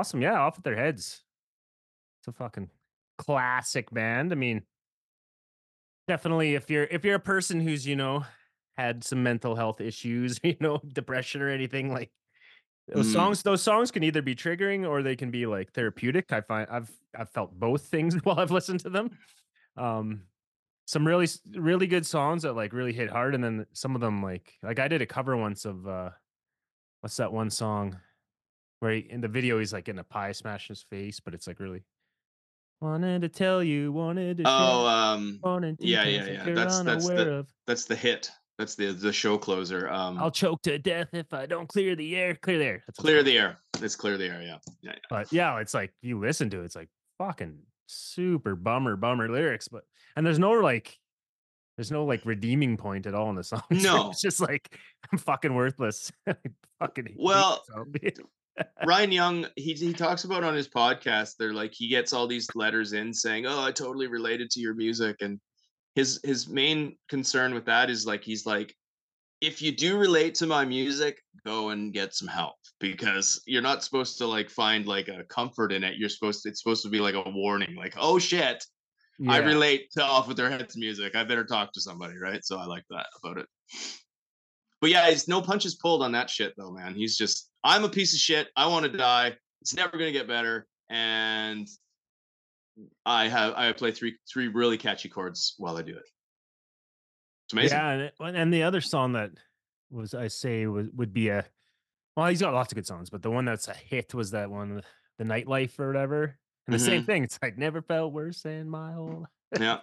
Awesome. Yeah, off with their heads. It's a fucking classic band. I mean, definitely if you're if you're a person who's, you know, had some mental health issues, *laughs* you know, depression or anything like those Mm. songs those songs can either be triggering or they can be like therapeutic. I find I've I've felt both things *laughs* while I've listened to them. Um some really really good songs that like really hit hard and then some of them like like I did a cover once of uh what's that one song where he, in the video he's like getting a pie smashed in his face, but it's like really wanted to tell you, wanted to Oh, share, um, wanted to yeah, yeah, yeah. That's that's the of. that's the hit. That's the the show closer. Um, I'll choke to death if I don't clear the air. Clear the air. That's clear the air. It's clear the air. Yeah, yeah. yeah. But yeah, it's like you listen to it, it's like fucking super bummer, bummer lyrics. But and there's no like there's no like redeeming point at all in the *laughs* song. No. it's just like *laughs* I'm fucking worthless. *laughs* Fucking Well. Ryan Young, he he talks about on his podcast. They're like he gets all these letters in saying, "Oh, I totally related to your music," and his his main concern with that is like he's like, if you do relate to my music, go and get some help because you're not supposed to like find like a comfort in it. You're supposed to it's supposed to be like a warning, like, "Oh shit, I relate to Off with Their Heads music. I better talk to somebody, right?" So I like that about it. But yeah, it's no punches pulled on that shit though, man. He's just, I'm a piece of shit. I want to die. It's never gonna get better. And I have I play three three really catchy chords while I do it. It's amazing. Yeah, and, it- and the other song that was I say was would be a well, he's got lots of good songs, but the one that's a hit was that one, the nightlife or whatever. And the same Mhm. thing. It's like never felt worse than my whole. *laughs* yeah.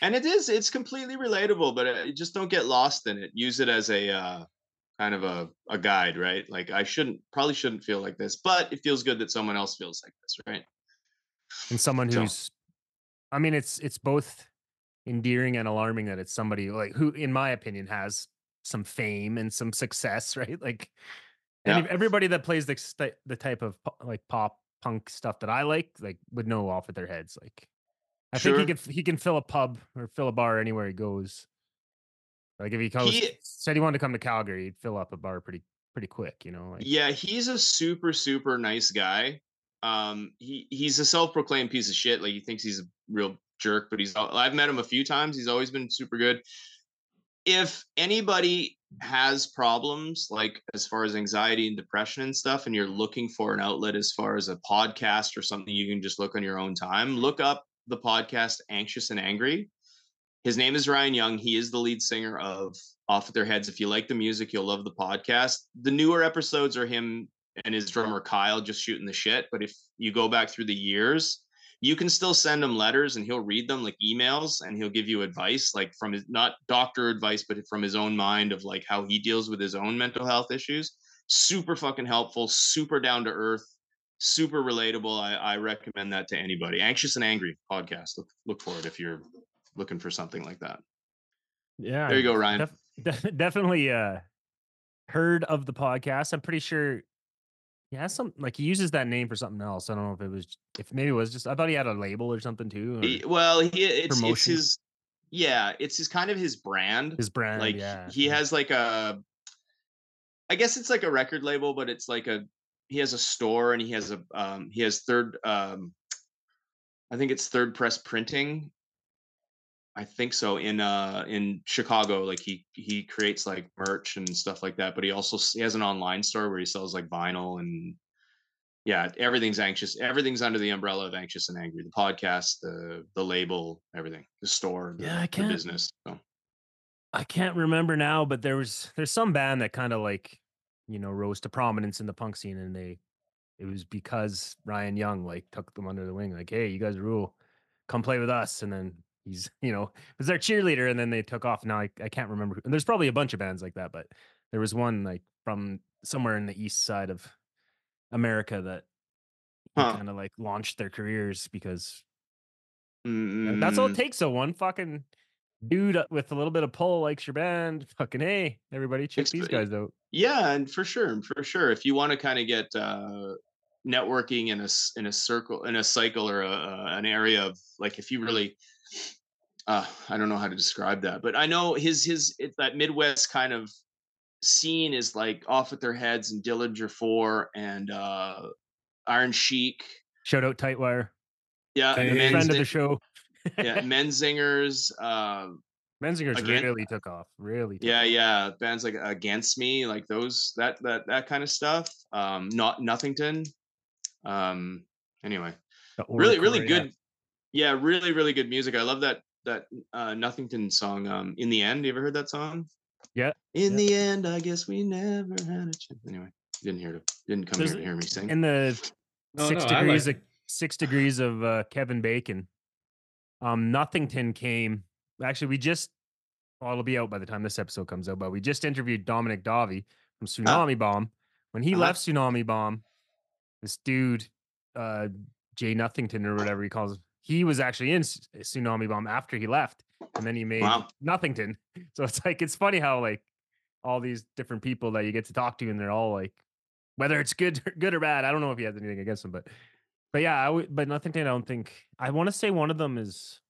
And it is, it's completely relatable, but uh, just don't get lost in it. Use it as a uh, kind of a, a guide, right? Like I shouldn't probably shouldn't feel like this, but it feels good that someone else feels like this, right? and someone So- who's i mean it's it's both endearing and alarming that it's somebody like who in my opinion has some fame and some success *laughs* right like and Yeah. if everybody that plays the the type of like pop punk stuff that i like like would know off with their heads like i think he can he can fill a pub or fill a bar anywhere he goes like if he goes He- said he wanted to come to calgary he'd fill up a bar pretty pretty quick you know like Yeah, he's a super super nice guy. Um, he he's a self-proclaimed piece of shit. Like he thinks he's a real jerk, but he's. I've met him a few times. He's always been super good. If anybody has problems like as far as anxiety and depression and stuff, and you're looking for an outlet as far as a podcast or something you can just look on your own time, look up the podcast Anxious and Angry. His name is Ryan Young. He is the lead singer of Off with Their Heads. If you like the music, you'll love the podcast. The newer episodes are him and his drummer Kyle just shooting the shit. But if you go back through the years, you can still send him letters and he'll read them like emails and he'll give you advice, like from his not doctor advice, but from his own mind of like how he deals with his own mental health issues. Super fucking helpful, super down to earth, super relatable. I, I recommend that to anybody. Anxious and Angry podcast. Look look for it if you're looking for something like that. Yeah. There you go, Ryan. def- *laughs* def- definitely uh heard of the podcast. I'm pretty sure he has some like he uses that name for something else. I don't know if it was if maybe it was just I thought he had a label or something too. or He- well, he it's it's his yeah, it's his kind of his brand. his brand. like yeah. he has like a I guess it's like a record label, but it's like a he has a store and he has a um he has third um I think it's third press printing. I think so in uh in Chicago like he he creates like merch and stuff like that but he also he has an online store where he sells like vinyl and yeah everything's anxious everything's under the umbrella of anxious and angry the podcast the the label everything the store the, Yeah, I can't- business so. I can't remember now, but there was there's some band that kind of like you know rose to prominence in the punk scene, and they it was because Ryan Young like took them under the wing, like, hey, you guys rule, come play with us, and then he's *laughs* you know was their cheerleader, and then they took off. Now I, I can't remember. And there's probably a bunch of bands like that, but there was one like from somewhere in the east side of America that Huh. kind of like launched their careers because Uh, That's all it Mm, takes. So one fucking dude uh, with a little bit of pull likes your band. Fucking hey, everybody check these guys out. Yeah, and for sure, for sure. If you want to kind of get uh, networking in a in a circle, in a cycle, or a, a, an area of like, if you really, uh, I don't know how to describe that, but I know his his it's that Midwest kind of scene is like off with their heads and Dillinger Four and uh Iron Chic. Shout out Tightwire, Yeah, Hey, the Men's friend of the show. yeah, *laughs* Menzingers. Uh, Menzinger's Again- really took off. Really. Took yeah, off. yeah, bands like Against Me, like those, that that that kind of stuff. Um, not Nothington. Um, anyway, really, really good. Yeah, really, really good music. I love that that uh Nothington song. Um, in the end, you ever heard that song? Yeah, In yeah. the end, I guess we never had a chance. Anyway, didn't hear it. Didn't come There's- here to hear me sing. In the No, six no, degrees like of six degrees of uh, Kevin Bacon. Um, Nothington came. Actually, we just. Well, it'll be out by the time this episode comes out. But we just interviewed Dominic Davi from Tsunami Bomb. When he Uh-huh. left Tsunami Bomb, this dude, uh, Jay Nothington or whatever he calls, him, he was actually in Tsunami Bomb after he left, and then he made Wow. Nothington. *laughs* So it's like it's funny how like all these different people that you get to talk to, and they're all like, whether it's good, *laughs* good or bad. I don't know if he has anything against them, but but yeah, I would, but Nothington. I don't think I want to say one of them is.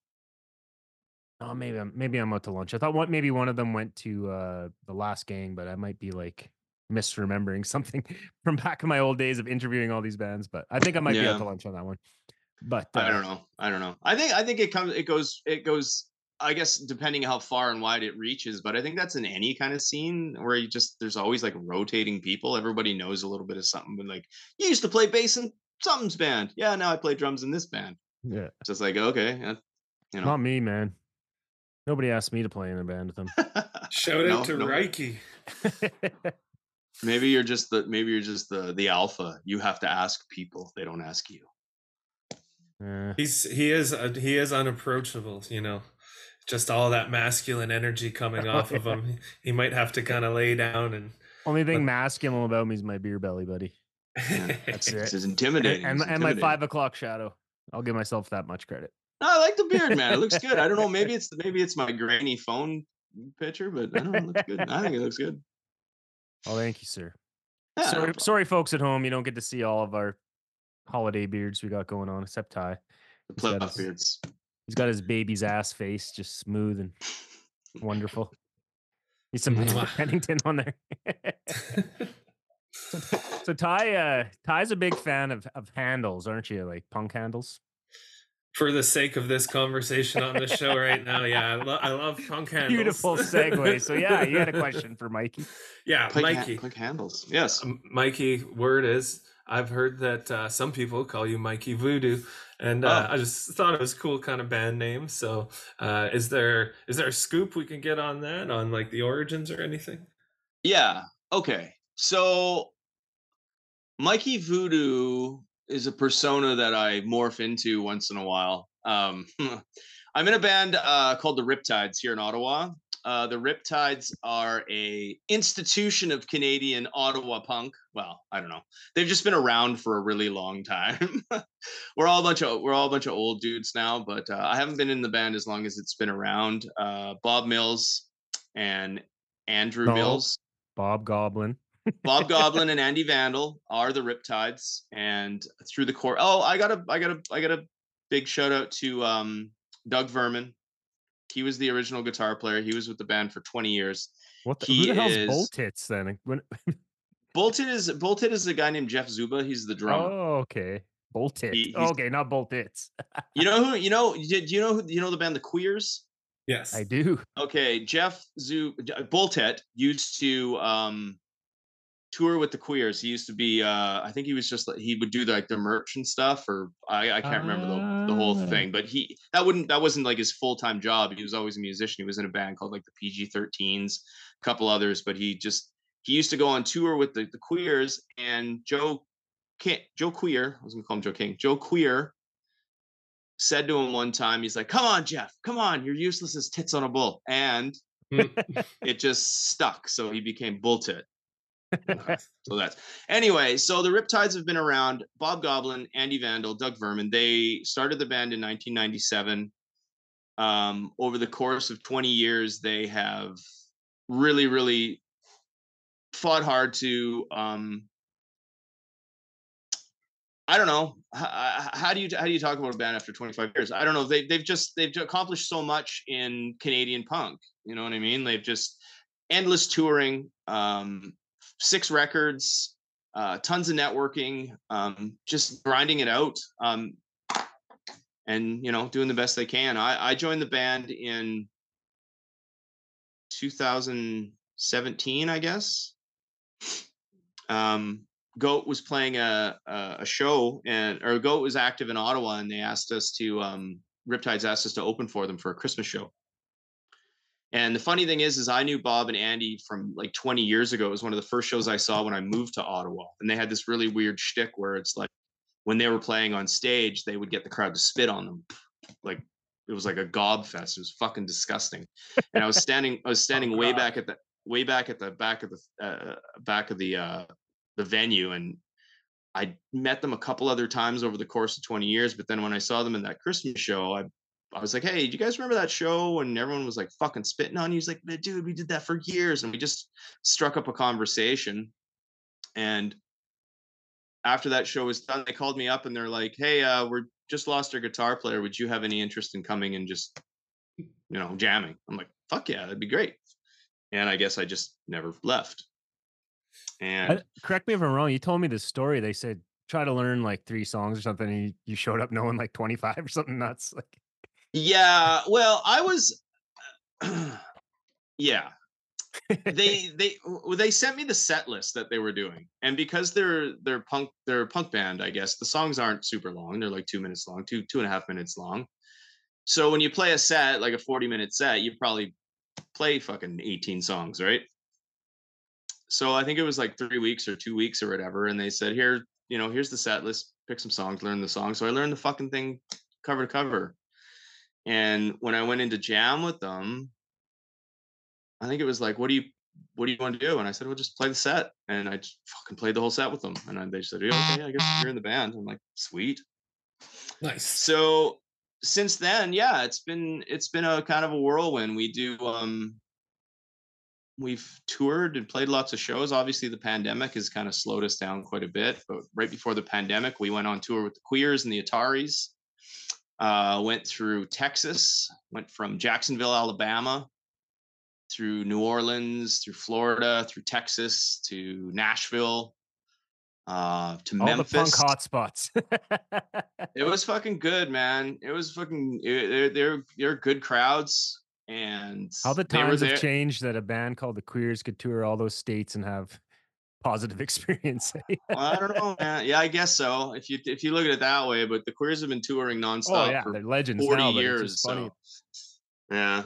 Oh, maybe I'm maybe I'm out to lunch. I thought what maybe one of them went to uh the last gang, but I might be like misremembering *laughs* something from back in my old days of interviewing all these bands. But I think I might be Yeah. out to lunch on that one. But I uh, don't know. I don't know. I think I think it comes. It goes. It goes. I guess depending how far and wide it reaches, but I think that's in any kind of scene where you just there's always like rotating people. Everybody knows a little bit of something. But like you used to play bass in something's band. Yeah, now I play drums in this band. Yeah, It's just like okay, uh, you know. not me, man. Nobody asked me to play in a band with them. *laughs* Shout No, out to no. Reiki. *laughs* maybe you're just the maybe you're just the the alpha. You have to ask people. They don't ask you. Uh, He's he is uh, he is unapproachable. You know, just all that masculine energy coming off of him. *laughs* He might have to kind of lay down and. only thing But- masculine about me is my beer belly, buddy, That's it. *laughs* It's intimidating. and, It's and my five o'clock shadow. I'll give myself that much credit. No, I like the beard, man. It looks good. I don't know. Maybe *laughs* it's maybe it's my grainy phone picture, but I don't know. It looks good. I think it looks good. Oh, thank you, sir. Yeah, sorry, problem. sorry, folks at home. You don't get to see all of our holiday beards we got going on, except Ty. The He's got his- beards. He's got his baby's ass face, just smooth and wonderful. *laughs* He's some Mwah. Pennington on there. *laughs* so Ty, uh, Ty's a big fan of of handles, aren't you? Like punk handles. For the sake of this conversation on the show right now, yeah, I, lo- I love punk *laughs* handles. Beautiful segue. So yeah, you had a question for Mikey. yeah, Quick, ha- Mikey. quick handles. Yes. Mikey, word is I've heard that uh, some people call you Mikey Voodoo, and uh, Oh. I just thought it was a cool kind of band name. So, uh, is there is there a scoop we can get on that on like the origins or anything? Yeah. Okay. So Mikey Voodoo is a persona that I morph into once in a while. Um, *laughs* I'm in a band uh, called the Riptides here in Ottawa. Uh, the Riptides are a institution of Canadian Ottawa punk. Well, I don't know. They've just been around for a really long time. *laughs* we're all a bunch of we're all a bunch of old dudes now, but uh, I haven't been in the band as long as it's been around. Uh, Bob Mills and Andrew No. Mills. Bob Goblin. Bob Goblin *laughs* and Andy Vandal are the Riptides, and through the core. Oh, I got a, I got a, I got a big shout out to um, Doug Verman. He was the original guitar player. He was with the band for 20 years. What the, He who the hell's is- Bull Tits then? When, *laughs* Bolted is Bolted is a guy named Jeff Zuba. He's the drummer. oh, okay. Bull Tit. He- okay, not Bull Tits. You know who? *laughs* You know? Do you know who? You know the band the Queers? Yes, I do. Okay, Jeff Zu Boltet used to um tour with the Queers. He used to be uh I think he was just like he would do like the merch and stuff or I I can't remember the, the whole Ah. thing, but he that wouldn't that wasn't like his full-time job. He was always a musician. He was in a band called like the PG-13s, a couple others, but he just he used to go on tour with the, the Queers and Joe King, Joe Queer, I was gonna call him Joe King. Joe Queer said to him one time, he's like, Come on, Jeff, come on, you're useless as tits on a bull. And *laughs* it just stuck. So he became Bull Tit. *laughs* So that's anyway. So the Riptides have been around. Bob Goblin, Andy Vandal, Doug Verman. They started the band in 1997. Um, over the course of 20 years, they have really, really fought hard to. Um, I don't know. H- h- How do you how do you talk about a band after 25 years? I don't know. They they've just they've accomplished so much in Canadian punk. You know what I mean? They've just endless touring, um, six records, uh, tons of networking, um, just grinding it out, um, and you know, doing the best they can. I, I joined the band in 2017, I guess. Um, Goat was playing a, a show, and or Goat was active in Ottawa, and they asked us to um, Riptides asked us to open for them for a Christmas show. And the funny thing is, is I knew Bob and Andy from like 20 years ago. It was one of the first shows I saw when I moved to Ottawa, and they had this really weird shtick where it's like when they were playing on stage, they would get the crowd to spit on them, like it was like a gob fest. It was fucking disgusting. And I was *laughs* standing, I was standing way God. back at the way back at the back of the uh, back of the uh, the venue, and I met them a couple other times over the course of 20 years. But then when I saw them in that Christmas show, I I was like, hey, do you guys remember that show? And everyone was like fucking spitting on you. He's like, dude, we did that for years. And we just struck up a conversation. And after that show was done, they called me up and they're like, hey, uh, we're just lost our guitar player. Would you have any interest in coming and just, you know, jamming? I'm like, fuck yeah, that'd be great. And I guess I just never left. And I- correct me if I'm wrong. You told me this story. They said try to learn like three songs or something, and you, you showed up knowing like 25 or something nuts. *laughs* Like, Yeah, well, I was uh, *clears throat* yeah. *laughs* they they they sent me the set list that they were doing. And because they're they're punk they're a punk band, I guess, the songs aren't super long. They're like two minutes long, two two and a half minutes long. So when you play a set, like a 40 minute set, you probably play fucking 18 songs, right? So I think it was like three weeks or two weeks or whatever. And they said, here, you know, here's the set list, pick some songs, learn the song. So I learned the fucking thing cover to cover. And when I went into jam with them, I think it was like, what do you what do you want to do? And I said, well, just play the set. And I just fucking played the whole set with them. And then they said, yeah, okay, I guess you're in the band. I'm like, sweet. Nice. So since then, yeah, it's been it's been a kind of a whirlwind. We do um we've toured and played lots of shows. Obviously, the pandemic has kind of slowed us down quite a bit. But right before the pandemic, we went on tour with the Queers and the Ataris. Uh, went through Texas, went from Jacksonville, Alabama, through New Orleans, through Florida, through Texas, to Nashville, uh, to all Memphis. the punk hotspots. It was fucking good, man. It was fucking. They're they're they're good crowds, and How the times have changed that a band called the Queers could tour all those states and have positive *laughs* experience. *laughs* Well, I don't know, man. Yeah, I guess so. If you if you look at it that way, but the Queers have been touring nonstop oh yeah, for they're legends forty now. Years. it's just funny. So yeah,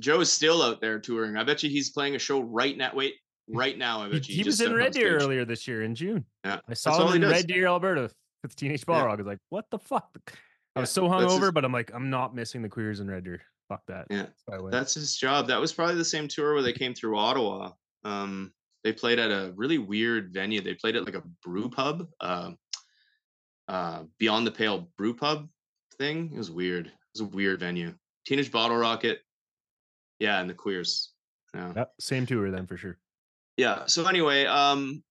Joe's still out there touring. I bet you he's playing a show right now. Wait, right now. I He, bet you he was in Red Deer earlier this year in June. Yeah, I saw him in. Red Deer, Alberta, with Teenage Ball Yeah. Rock. I was like, what the fuck? I was so that's his- hungover, but I'm like, I'm not missing the Queers in Red Deer. Fuck that. Yeah, So I went. That's his job. That was probably the same tour where they came through Ottawa. Um, they played at a really weird venue. They played at like a brew pub, uh, uh, Beyond the Pale brew pub thing. It was weird. It was a weird venue. Teenage Bottle Rocket. Yeah, and the Queers. Yeah. Yep, same tour then for sure. yeah so anyway um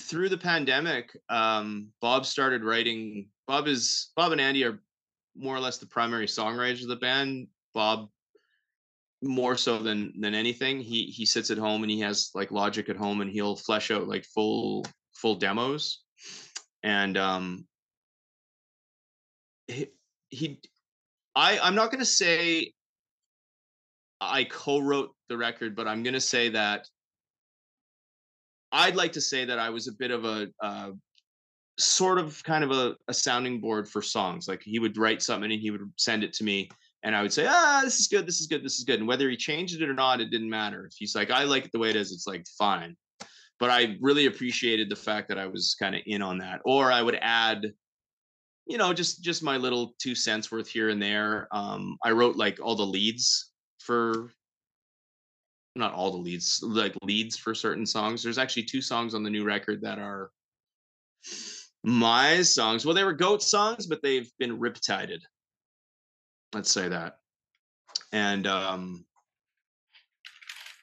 through the pandemic um bob started writing bob is bob and andy are more or less the primary songwriters of the band bob more so than than anything. He he sits at home and he has like logic at home and he'll flesh out like full full demos. And um he, he i i'm not going to say i co-wrote the record but i'm going to say that I'd like to say that I was a bit of a uh, sort of kind of a, a sounding board for songs. Like he would write something and he would send it to me, and I would say, ah, this is good, this is good, this is good. And whether he changed it or not, it didn't matter. If he's like, I like it the way it is, it's like fine. But I really appreciated the fact that I was kind of in on that, or I would add, you know, just just my little two cents worth here and there. Um, I wrote like all the leads for not all the leads, like leads for certain songs. There's actually two songs on the new record that are my songs. Well, they were goat songs, but they've been riptided. Let's say that. And um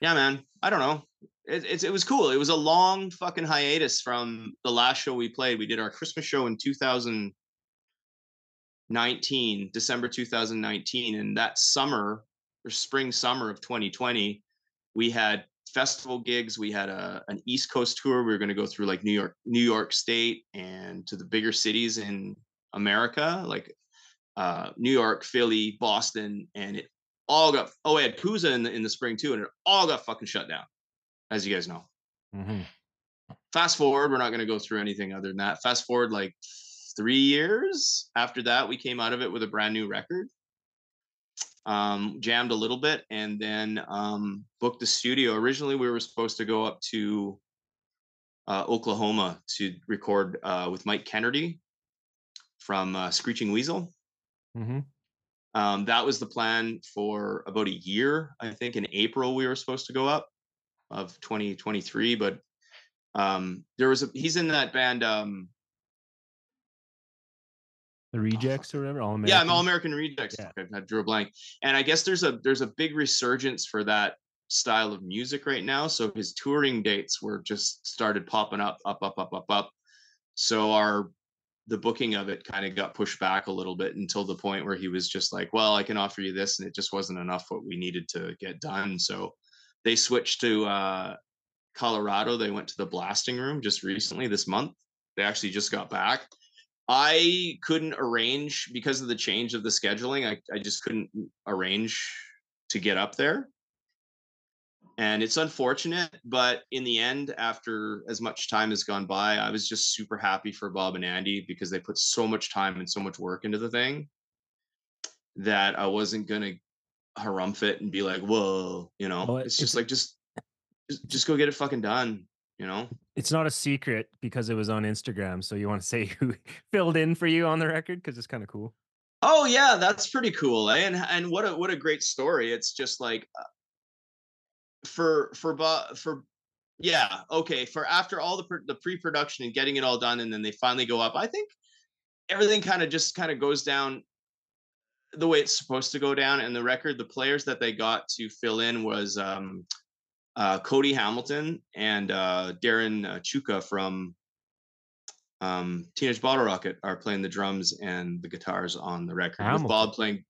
yeah, man, I don't know. It, it, it was cool. It was a long fucking hiatus from the last show we played. We did our Christmas show in 2019, December 2019, and that summer or spring summer of 2020, we had festival gigs. We had a an East Coast tour. We were going to go through like New York, New York State, and to the bigger cities in America, like uh, New York, Philly, Boston, and it all got. Oh, we had Pouzza in the in the spring too, and it all got fucking shut down, as you guys know. Mhm. Fast forward, we're not going to go through anything other than that. Fast forward like three years after that, we came out of it with a brand new record. Um, jammed a little bit, and then um, booked the studio. Originally, we were supposed to go up to uh, Oklahoma to record uh, with Mike Kennedy from uh, Screeching Weasel. Mhm. Um, that was the plan for about a year. I think in April we were supposed to go up of 2023, but um, there was a he's in that band. Um, The rejects or whatever. All yeah, I'm All American Rejects. Yeah. Fuck, I drew a blank, and I guess there's a there's a big resurgence for that style of music right now. So his touring dates were just started popping up, up, up, up, up, up. So our the booking of it kind of got pushed back a little bit until the point where he was just like, "Well, I can offer you this," and it just wasn't enough what we needed to get done. So they switched to uh, Colorado. They went to the blasting room just recently this month. They actually just got back. I couldn't arrange because of the change of the scheduling. I, I just couldn't arrange to get up there. And it's unfortunate, but in the end, after as much time has gone by, I was just super happy for Bob and Andy because they put so much time and so much work into the thing that I wasn't gonna harumph it and be like, whoa, you know, Well, it- it's just like just just just go get it fucking done, you know. It's not a secret because it was on Instagram. So you want to *laughs* say who filled in for you on the record because it's kind of cool. Oh yeah, that's pretty cool, eh? And and what a what a great story. It's just like uh, for for for yeah, okay, for after all the the pre-production and getting it all done and then they finally go up. I think everything kind of just kind of goes down the way it's supposed to go down and the record the players that they got to fill in was um uh Cody Hamilton and uh Darren uh, Chewka from um Teenage Bottle Rocket are playing the drums and the guitars on the record with Bob playing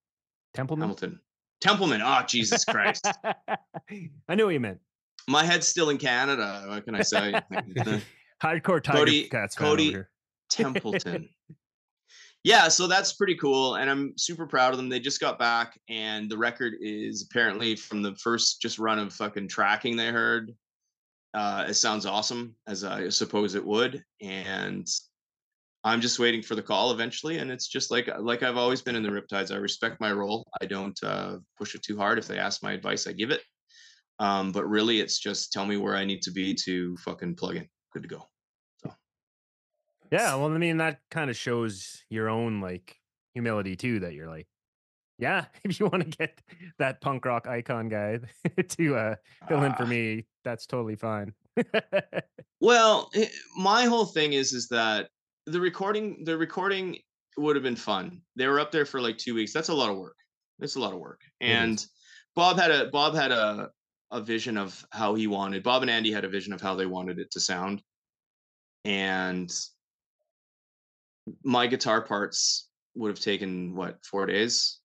Templeman. Hamilton. Templeman. Oh, Jesus Christ. *laughs* I knew what you meant. My head's still in Canada. What can I say? *laughs* Hardcore Tiger Cody- Cats Cody- *laughs* Templeton. yeah, so that's pretty cool. And I'm super proud of them. They just got back, and the record is apparently from the first just run of fucking tracking they heard. Uh, it sounds awesome, as I suppose it would. And I'm just waiting for the call eventually. And it's just like like I've always been in the Riptides. I respect my role. I don't uh, push it too hard. If they ask my advice, I give it. Um, but really, it's just tell me where I need to be to fucking plug in. Good to go. So. Yeah, well, I mean, that kind of shows your own like humility too. That you're like, yeah, *laughs* if you want to get that punk rock icon guy *laughs* to uh, fill in for Ah. me, that's totally fine. *laughs* Well, eh, my whole thing is is that the recording the recording would have been fun. They were up there for like 2 weeks. That's a lot of work. That's a lot of work. And Bob had a Bob had a a vision of how he wanted. Bob and Andy had a vision of how they wanted it to sound. And my guitar parts would have taken what, 4 days?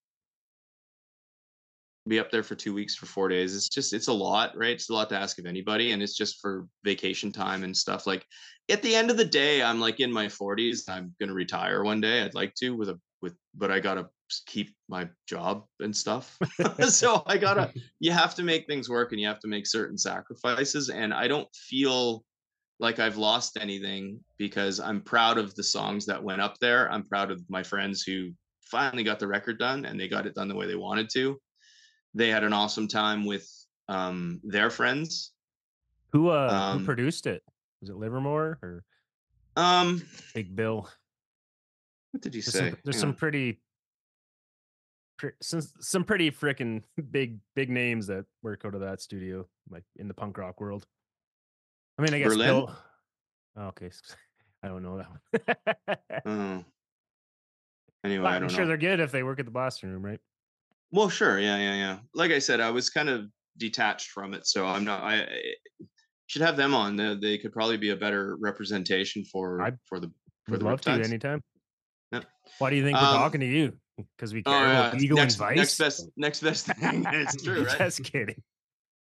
Be up there for 2 weeks for 4 days. It's just it's a lot, right? It's a lot to ask of anybody and it's just for vacation time and stuff like at the end of the day i'm like in my 40s i'm going to retire one day i'd like to with a with but i gotta keep my job and stuff *laughs* so i gotta *laughs* you have to make things work and you have to make certain sacrifices and i don't feel like i've lost anything because i'm proud of the songs that went up there i'm proud of my friends who finally got the record done and they got it done the way they wanted to they had an awesome time with um their friends who uh Um, who produced it? Was it Livermore or um Big Bill? what did you There's say some, there's some pretty some some pretty freaking big big names that work out of that studio, like in the punk rock world. I mean, I guess Berlin? Bill. Oh, okay, *laughs* I don't know that one. Oh. Anyway, I'm don't sure know. they're good if they work at the Blasting Room, right? Well, sure, yeah, yeah, yeah. Like I said, I was kind of detached from it, so I'm not. I, I should have them on. They, they could probably be a better representation for I'd- for the for the love to anytime. Yep. Why do you think we're Um, talking to you? Because we care Oh, about yeah. Next, and Vice. next best next best *laughs* thing. it's true, right? Just kidding.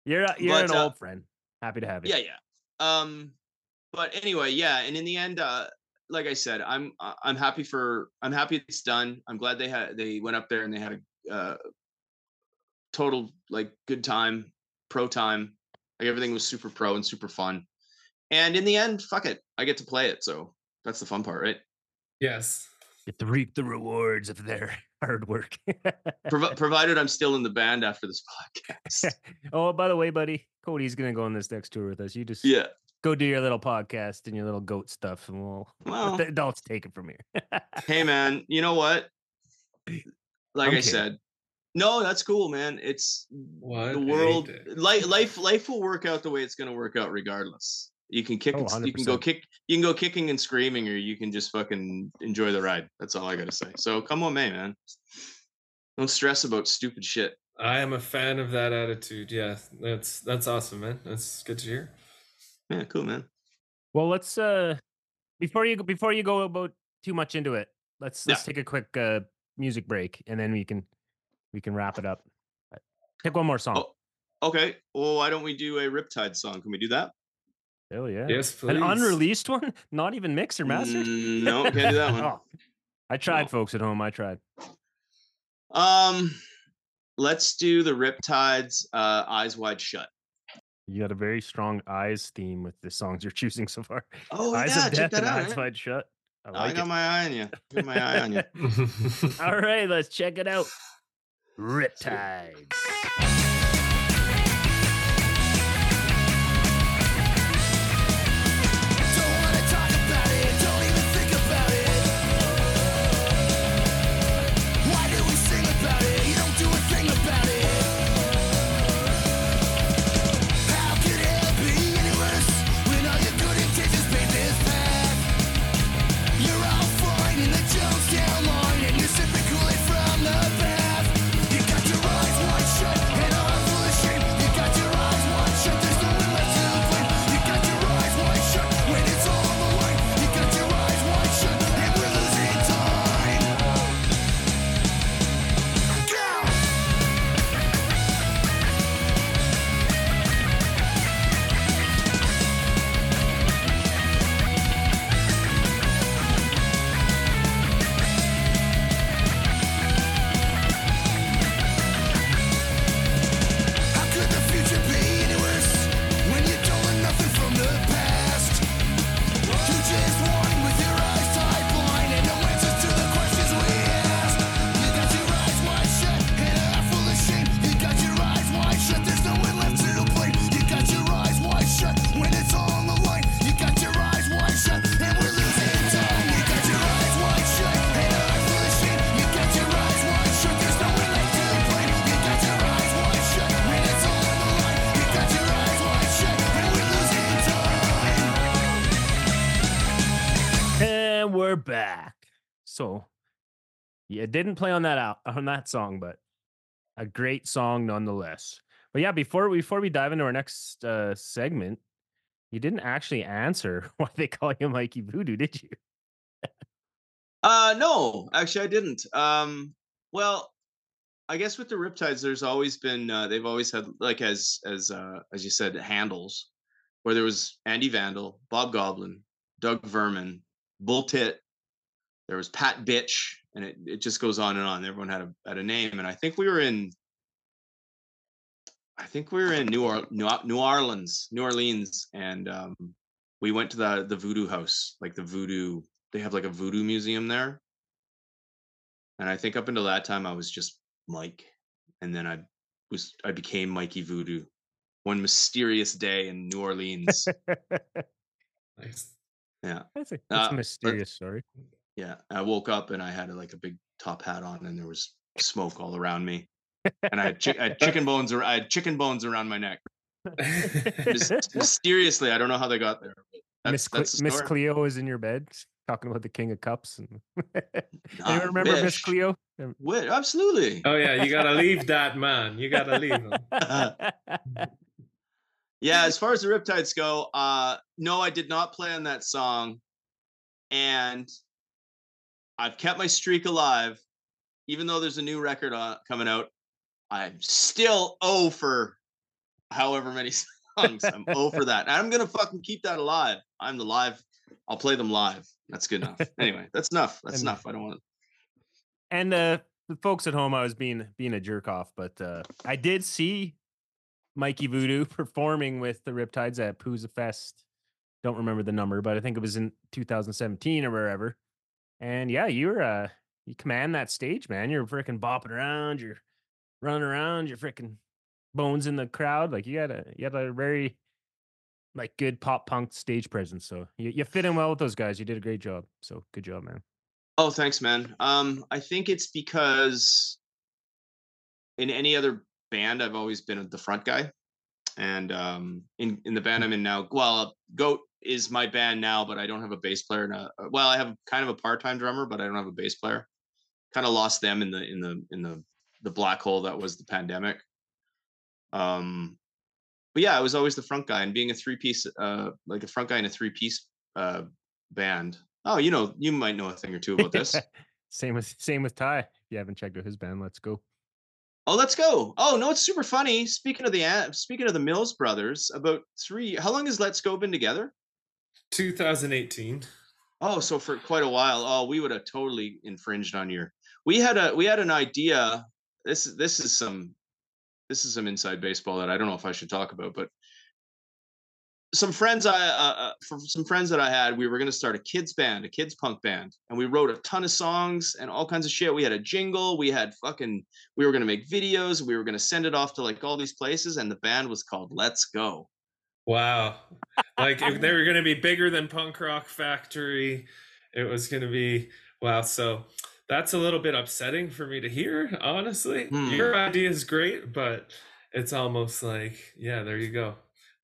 You're you're But, an uh, old friend. Happy to have you. yeah yeah um but anyway yeah and in the end uh like i said i'm i'm happy for i'm happy it's done i'm glad they had they went up there and they had a uh total like good time pro time like everything was super pro and super fun and in the end fuck it i get to play it so that's the fun part right yes. Get to reap the rewards of their *laughs* hard work. Provi- *laughs* provided i'm still in the band after this podcast *laughs* oh, by the way, buddy, Cody's gonna go on this next tour with us. You just yeah go do your little podcast and your little goat stuff, and we'll well let the adults take it from here. hey man you know what like I'm i kidding. said no that's cool man it's What the world life life life will work out the way it's going to work out regardless you can kick Oh, and you can go kick you can go kicking and screaming or you can just fucking enjoy the ride that's all i gotta say so come on may man don't stress about stupid shit I am a fan of that attitude. Yeah, that's that's awesome, man. That's good to hear. yeah cool man well, let's uh before you go before you go about too much into it, let's Yeah. let's take a quick uh music break and then we can we can wrap it up. Uh, Pick one more song. Oh, okay well why don't we do a riptide song can we do that Hell yeah. Yes, please. An unreleased one? *laughs* Not even mixed or mastered? Mm, no *laughs* can't do that one Oh, I tried, No. folks at home. I tried. um let's do the riptides uh eyes wide shut You got a very strong eyes theme with the songs you're *laughs* choosing so far. oh eyes yeah of check death that and out eyes man. wide shut. I i got it. my eye on you got my eye on you *laughs* All right, let's check it out. *laughs* Riptides. So, yeah, didn't play on that out *laughs* on that song, but a great song nonetheless. But yeah, before before we dive into our next uh, segment, you didn't actually answer *laughs* why they call you Mikey Voodoo, did you? Uh no, actually I didn't. Um well, I guess with the Riptides there's always been uh they've always had like as as uh as you said handles where there was Andy Vandal, Bob Goblin, Doug Verman, Bull Tit, there was Pat Bitch and it, it just goes on and on. Everyone had a had a name and I think we were in I think we were in New or- New, New Orleans, New Orleans and um we went to the the voodoo house, like the voodoo they have like a voodoo museum there. And I think up until that time I was just Mike. And then I was I became Mikey Voodoo one mysterious day in New Orleans. *laughs* Nice. yeah. That's a, Uh, that's a but- mysterious story. Yeah. I woke up and I had like a big top hat on and there was smoke all around me. And I had, chi- I had chicken *laughs* bones ar- I had chicken bones around my neck. Mys- mysteriously, *laughs* I don't know how they got there. Miss that's, Cle- the Miss. Cleo is in your bed talking about the King of Cups. And *laughs* I you remember Miss. Cleo? Absolutely. oh yeah, you gotta leave that man. You gotta leave him. yeah as far as the riptides go uh no i did not play on that song and i've kept my streak alive even though there's a new record coming out i'm still oh for however many *laughs* songs. I'm oh for that. And I'm gonna fucking keep that alive. I'm the live. I'll play them live. That's good enough. *laughs* anyway, that's enough. That's enough. I don't want to. And uh, the folks at home, I was being being a jerk off, but uh, I did see Mikey Voodoo *laughs* performing with the Riptides at Pouzza Fest. Don't remember the number, but I think it was in 2017 or wherever. And yeah, you're uh, you command that stage, man. You're freaking bopping around, you're running around, you're freaking bones in the crowd. Like you got a you got a very like good pop punk stage presence. So you, you fit in well with those guys. You did a great job. So good job, man. Oh, thanks, man. Um, I think it's because in any other band, I've always been the front guy, and um, in in the band I'm in now, well, Goat is my band now, but I don't have a bass player. And a, well, I have kind of a part time drummer, but I don't have a bass player. Kind of lost them in the in the in the the black hole that was the pandemic. Um, but yeah, I was always the front guy, and being a three piece, uh, like a front guy in a three piece uh band. Oh, you know, you might know a thing or two about this. *laughs* same with same with Ty. If you haven't checked out his band, let's go. Oh, let's go. Oh, no, it's super funny. Speaking of the speaking of the Mills brothers, about three. How long has Let's Go been together? 2018. Oh, so for quite a while. Oh, we would have totally infringed on your. We had a we had an idea. This is this is some this is some inside baseball that I don't know if I should talk about, but some friends I uh, uh, for some friends that I had, we were going to start a kids band, a kids punk band, and we wrote a ton of songs and all kinds of shit. We had a jingle, we had fucking, we were going to make videos, we were going to send it off to like all these places, and the band was called Let's Go. Wow. Like if they were going to be bigger than Punk Rock Factory, it was going to be wow. So that's a little bit upsetting for me to hear, honestly. Hmm. Your idea is great, but it's almost like, yeah, there you go.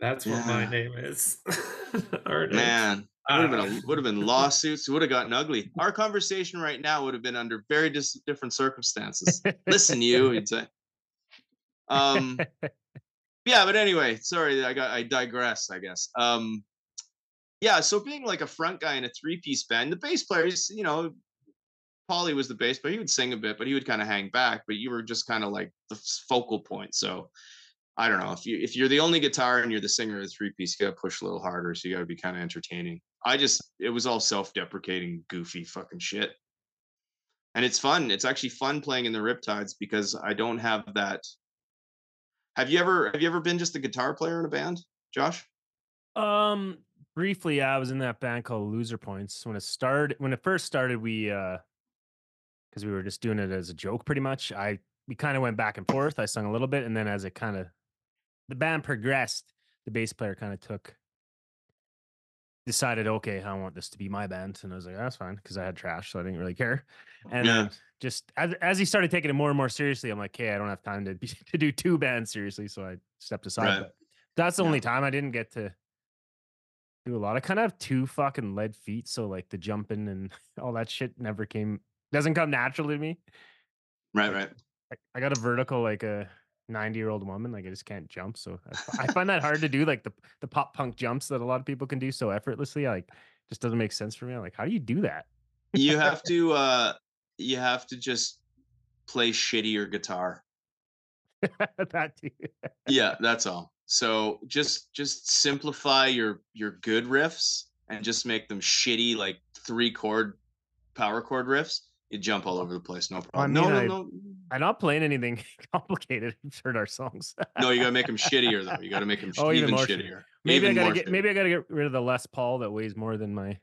That's what my name is. *laughs* Our name. Man, would have been a, *laughs* would have been lawsuits. It would have gotten ugly. Our conversation right now would have been under very dis- different circumstances. Listen, you, you'd say. Um, *laughs* yeah, but anyway, sorry, I got I digress. I guess. Um, yeah, so being like a front guy in a three-piece band, the bass players, you know, Paulie was the bass player. He would sing a bit, but he would kind of hang back. But you were just kind of like the focal point. So I don't know if you if you're the only guitar and you're the singer of the three piece, you got to push a little harder. So you got to be kind of entertaining. I just it was all self-deprecating, goofy fucking shit. And it's fun. It's actually fun playing in the Riptides because I don't have that. Have you ever have you ever been just a guitar player in a band, Josh? Um, briefly, I was in that band called Loser Points when it started. When it first started, we uh, because we were just doing it as a joke, pretty much. I we kind of went back and forth. I sung a little bit, and then as it kind of the band progressed, the bass player kind of took decided, okay, I want this to be my band, and I was like, that's fine because I had trash, so I didn't really care. And Yeah. just as as he started taking it more and more seriously, I'm like, okay, I don't have time to be, *laughs* to do two bands seriously, so I stepped aside. Right. That's the Yeah. only time I didn't get to do a lot. I kind of have two fucking lead feet, so like the jumping and *laughs* all that shit never came doesn't come naturally to me. Right, right. I, I got a vertical like a 90 year old woman, like I just can't jump. So I, I find that hard to do, like the the pop punk jumps that a lot of people can do so effortlessly. Like just doesn't make sense for me. I'm like, how do you do that? You have *laughs* to uh you have to just play shittier guitar. *laughs* that too. yeah that's all so just just simplify your your good riffs and just make them shitty like three chord power chord riffs you jump all over the place no problem mean, no I- no no I'm not playing anything *laughs* complicated. *laughs* Heard our songs. no you gotta make them shittier though you gotta make them *laughs* Oh, even even, shittier maybe Even I gotta get shittier. maybe I gotta get rid of the Les Paul that weighs more than my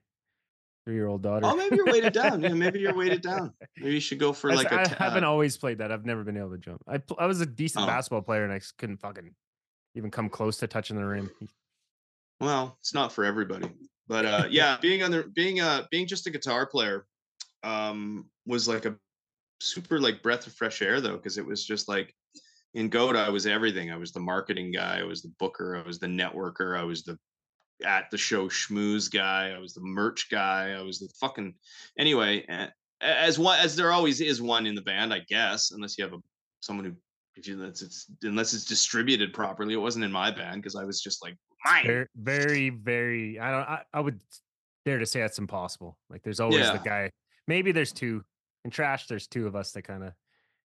three year old daughter. oh maybe you're weighted down yeah maybe you're weighted down maybe you should go for like a I haven't always played that. I've never been able to jump. I I was a decent Oh. basketball player and I couldn't fucking even come close to touching the rim. well it's not for everybody but uh yeah being on the being uh being just a guitar player um was like a super like breath of fresh air though because it was just like in goat i was everything i was the marketing guy i was the booker i was the networker i was the at the show schmooze guy i was the merch guy i was the fucking anyway as one as there always is one in the band i guess unless you have a someone who if you that's it's unless it's distributed properly it wasn't in my band because i was just like mine Very, very, very. I don't. I, I would dare to say that's impossible. Like there's always Yeah. the guy. Maybe there's two in trash. There's two of us that kind of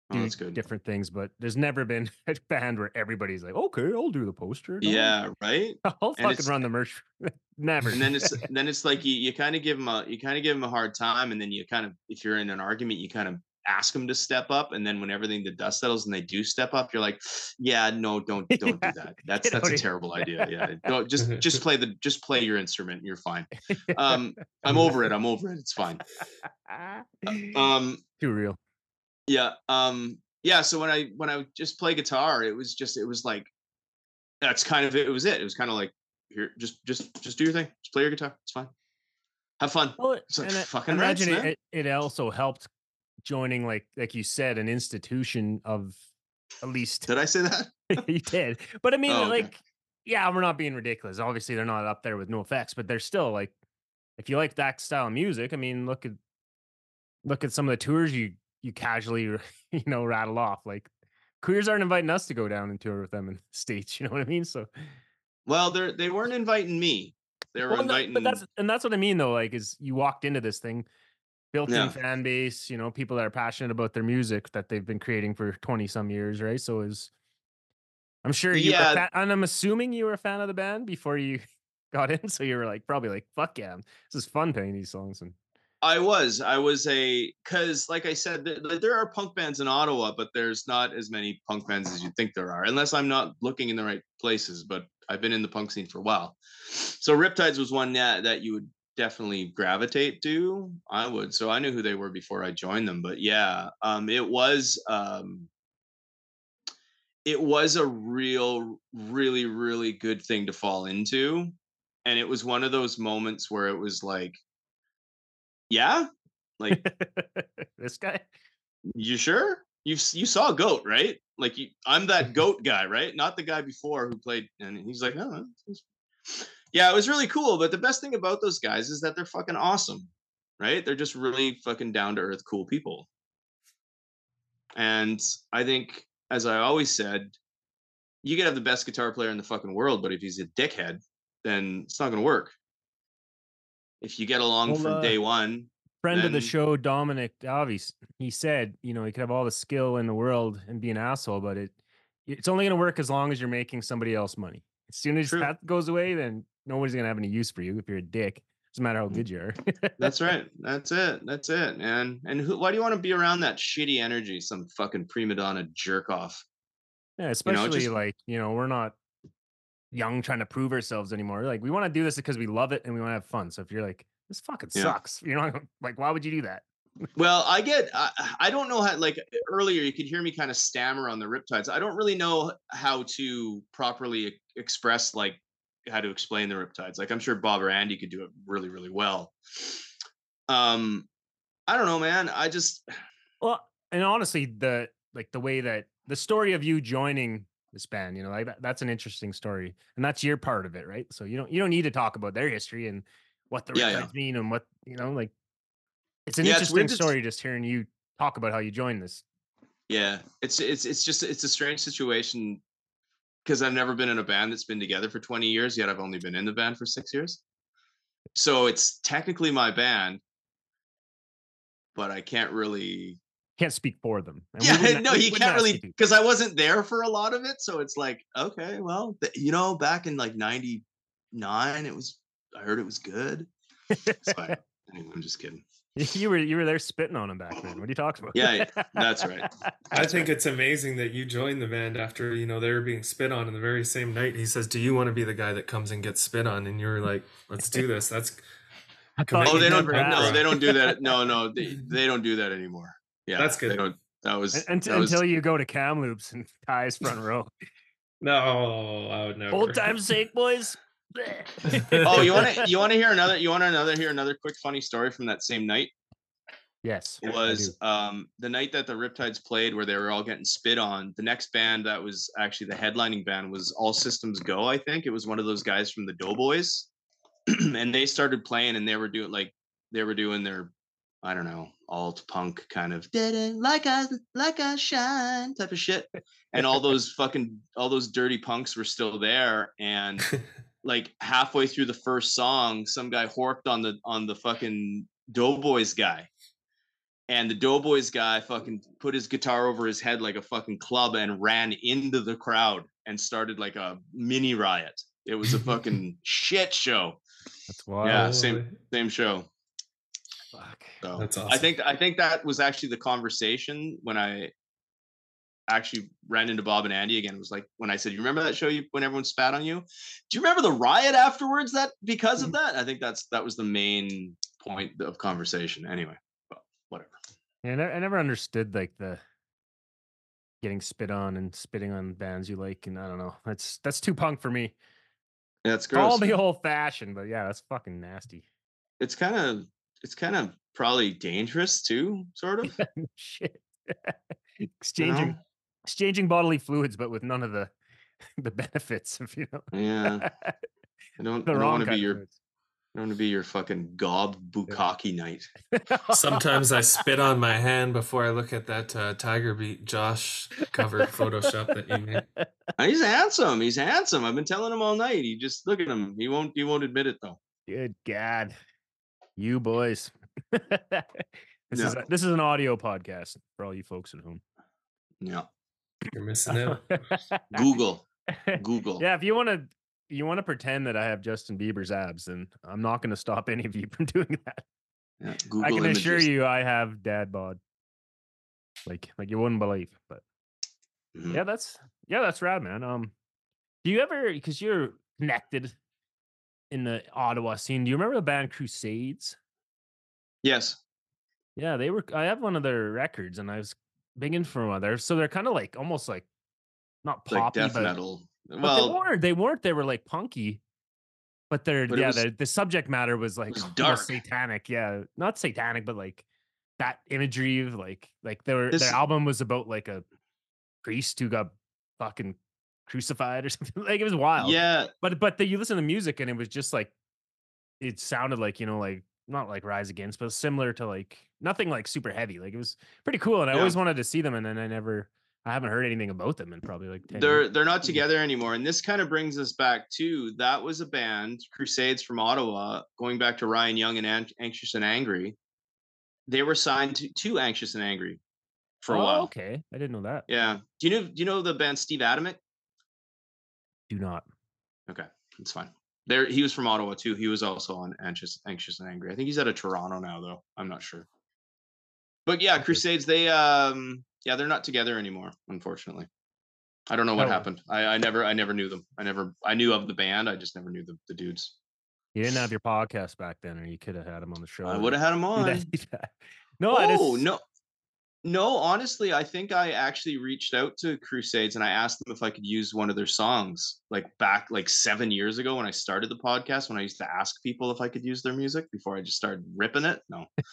Oh, do good. different things, but there's never been *laughs* a band where everybody's like, okay, I'll do the poster. dog. Yeah, right. *laughs* I'll and fucking run the merch. *laughs* never. And then it's then it's like you, you kind of give them a you kind of give them a hard time, and then you kind of if you're in an argument, you kind of ask them to step up, and then when everything the dust settles and they do step up, you're like, yeah, no, don't *laughs* don't Yeah, do that. That's that's a of here." terrible *laughs* idea. Yeah, don't *laughs* just just play the just play your instrument. You're fine. Um, I'm over it. I'm over it. It's fine. Um, Too real. yeah um yeah so when i when i just play guitar it was just it was like that's kind of it, it was it it was kind of like here just just just do your thing just play your guitar it's fine have fun Well, It's like I fucking imagine it, it also helped joining, like like you said, an institution of at least did i say that *laughs* you did. But I mean, Oh, okay. like, yeah, we're not being ridiculous. Obviously, they're not up there with no effects, but they're still like, if you like that style of music, I mean, look at look at some of the tours you you casually *laughs* you know rattle off. Like, queers aren't inviting us to go down and tour with them in the states. *laughs* You know what I mean? So, well they're they weren't inviting me they were Well, inviting but that's and that's what I mean though. Like, is you walked into this thing, built-in Yeah. fan base. You know, people that are passionate about their music that they've been creating for twenty some years, right? So is I'm sure you. Yeah. fan, and I'm assuming you were a fan of the band before you *laughs* got in. So you were like probably like, "Fuck yeah, this is fun playing these songs." And I was. I was a because, like I said, th- there are punk bands in Ottawa, but there's not as many punk bands as you think there are, unless I'm not looking in the right places. But I've been in the punk scene for a while, so Riptides was one that that you would definitely gravitate to. I would. So I knew who they were before I joined them. But yeah, um, it was. Um, it was a real, really, really good thing to fall into. And it was one of those moments where it was like, yeah, like *laughs* this guy, you sure? You you saw Goat, right? Like you, I'm that *laughs* Goat guy, right? Not the guy before who played. And he's like, no, that's- yeah, it was really cool. But the best thing about those guys is that they're fucking awesome, right? They're just really fucking down to earth, cool people. And I think, as I always said, you could have the best guitar player in the fucking world, but if he's a dickhead, then it's not going to work. If you get along Well, from uh, day one, friend of the show, Dominic Davies, he said, you know, he could have all the skill in the world and be an asshole, but it it's only going to work as long as you're making somebody else money. As soon as True. that goes away, then nobody's going to have any use for you if you're a dick. Doesn't matter how mm. good you are. That's *laughs* right. That's it. That's it, man. And who, why do you want to be around that shitty energy? Some fucking prima donna jerk off. Yeah, especially just- like, you know, we're not young trying to prove ourselves anymore. Like we want to do this because we love it and we want to have fun. So if you're like, this fucking Yeah. sucks, you're not like, why would you do that? *laughs* Well, I get. I, I don't know how. Like earlier, you could hear me kind of stammer on the Riptides. I don't really know how to properly express like how to explain the Riptides. Like I'm sure Bob or Andy could do it really, really well. Um, I don't know, man. I just Well, and honestly, the like the way that the story of you joining this band, you know, like that, that's an interesting story, and that's your part of it, right? So you don't you don't need to talk about their history and what the Yeah, yeah. Riptides mean and what you know, like it's an Yeah, it's interesting to- story just hearing you talk about how you joined this. Yeah, it's it's it's just it's a strange situation because I've never been in a band that's been together for 20 years, yet I've only been in the band for six years. So it's technically my band, but I can't really. Can't speak for them. and Yeah, *laughs* no, you can't really because I wasn't there for a lot of it. So it's like, okay, well, th- you know, back in like '99, it was. I heard it was good. So I, anyway, I'm just kidding. *laughs* you were you were there spitting on him back then. What are you talking about? Yeah, yeah, that's *laughs* right. I think it's amazing that you joined the band after you know they were being spit on in the very same night. He says, "Do you want to be the guy that comes and gets spit on?" And you're like, "Let's do this." That's *laughs* Oh, they don't. never No, ask. they don't do that. No, no, they, they don't do that anymore. Yeah, That's They good. don't. That was, Un- unt- that was until you go to Kamloops and ties front row. no, I would never. Old time sake, boys. Oh, you want to *laughs* you want to hear another you want to another hear another quick funny story from that same night Yes, was um the night that the Riptides played where they were all getting spit on. The next band that was actually the headlining band was All Systems Go. I think it was one of those guys from the Doughboys, *clears throat* and they started playing and they were doing like they were doing their I don't know alt punk kind of "Didn't like I like I shine type of shit, and all those fucking all those dirty punks were still there and *laughs* like halfway through the first song, some guy horked on the on the fucking Doughboys guy. and the Doughboys guy fucking put his guitar over his head like a fucking club and ran into the crowd and started like a mini riot. It was a *laughs* fucking shit show. That's wild. Yeah, same same show. Fuck. So That's I think I think that was actually the conversation when I actually ran into Bob and Andy again. It was like when I said, "You remember that show you when everyone spat on you? Do you remember the riot afterwards? That because of mm-hmm. that, I think that's that was the main point of conversation. Anyway, but whatever. Yeah, I never, I never understood like the getting spit on and spitting on bands you like, and I don't know. That's that's too punk for me. Yeah, it's gross. Call me old fashioned, but yeah, that's fucking nasty. It's kind of it's kind of probably dangerous too, sort of. *laughs* Shit. *laughs* exchanging exchanging bodily fluids, but with none of the *laughs* the benefits, if you know. Yeah, I don't, the I don't wrong want to be your fluids. I don't want to be your fucking gob bukkake night. Sometimes I *laughs* spit on my hand before I look at that uh, Tiger Beat Josh cover Photoshop that you made. *laughs* He's handsome. He's handsome. I've been telling him all night. He just look at him. He won't. He won't admit it though. Good God, you boys. this is a, this is an audio podcast for all you folks at home. Yeah. You're missing out. *laughs* Google. *laughs* Google. yeah, if you want to, you want to pretend that I have Justin Bieber's abs, then I'm not going to stop any of you *laughs* from doing that. Yeah, Google I can images. assure you, I have dad bod. Like, like you wouldn't believe, but Mhm. yeah, that's yeah, that's rad, man. Um, do you ever because you're connected in the Ottawa scene? Do you remember the band Crusades? Yes. Yeah, they were. I have one of their records, and I was big in for one there. So they're kind of like almost like not Like poppy, death but, metal. Uh, but Well, they weren't. They weren't. They were like punky. But they're But yeah, was- the, the subject matter was like was dark. satanic. Yeah, not satanic, but like that imagery of like like their This- their album was about like a priest who got fucking crucified or *laughs* something. Like it was wild. yeah. But but the, you listen to music and it was just like it sounded like you know like not like Rise Against, but similar to like nothing like super heavy. Like it was pretty cool, and I Yeah. always wanted to see them, and then I never, I haven't heard anything about them in probably like 10 They're years. they're not mm-hmm. together anymore, and this kind of brings us back to that was a band, Crusades from Ottawa, going back to Ryan Young and An- Anxious and Angry. They were signed to, to Anxious and Angry for a Oh, while. Okay, I didn't know that. Yeah. Do you know do you know the band Steve Adamyk? Do not. Okay, that's fine. There, he was from Ottawa too. He was also on Anxious, Anxious and Angry. I think he's out of Toronto now, though. I'm not sure. But yeah, Crusades. They, um, yeah, they're not together anymore, unfortunately. I don't know what Oh. happened. I, I never, I never knew them. I never, I knew of the band. I just never knew the, the dudes. You didn't have your podcast back then, or you could have had him on the show. I would have had them Do *laughs* on. that- do that. No, I just, oh no, no. Honestly, I think I actually reached out to Crusades and I asked them if I could use one of their songs, like back like seven years ago when I started the podcast. When I used to ask people if I could use their music before I just started ripping it. No, *laughs*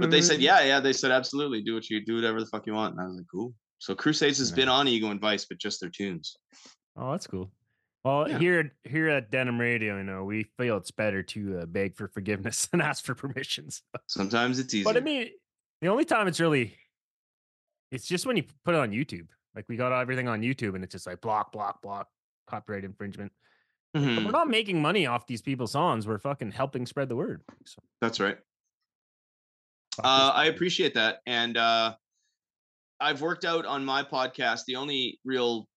but they said yeah, yeah. They said absolutely, do what you do, whatever the fuck you want. And I was like, cool. So Crusades has been on Ego and Vice, but just their tunes. Oh, that's cool. Well, Yeah. here here at Denim Radio, you know, we feel it's better to uh, beg for forgiveness *laughs* and ask for permissions. Sometimes it's easy. But I mean, the only time it's really, it's just when you put it on YouTube. Like we got everything on YouTube, and it's just like block, block, block, copyright infringement. Mhm, we're not making money off these people's songs. We're fucking helping spread the word. So, that's right. Uh, I appreciate that, and uh, I've worked out on my podcast. The only real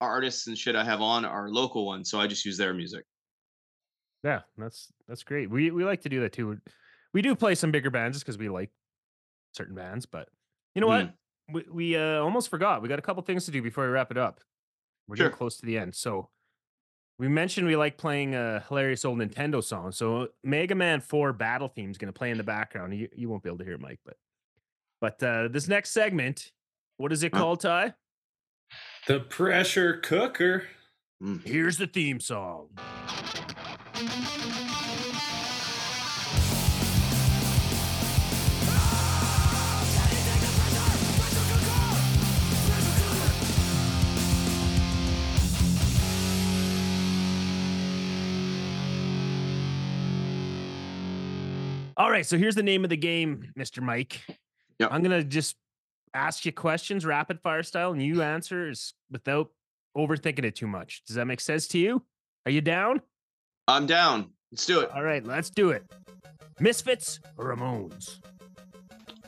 artists and shit I have on are local ones, so I just use their music. Yeah, that's that's great. We we like to do that too. We do play some bigger bands just because we like certain bands, but you know what? We we uh, almost forgot. We got a couple things to do before we wrap it up. We're getting close to the end. So we mentioned we like playing a hilarious old Nintendo song. So Mega Man 4 battle theme is going to play in the background. You, you won't be able to hear it, Mike, but but uh, this next segment, what is it Huh? called, Ty? the pressure cooker. Mm. Here's the theme song. All right, so here's the name of the game, Mr. Mike. Yep. I'm gonna just ask you questions rapid fire style, and you answer is without overthinking it too much. Does that make sense to you? Are you down? I'm down. Let's do it. All right, let's do it. Misfits or Ramones?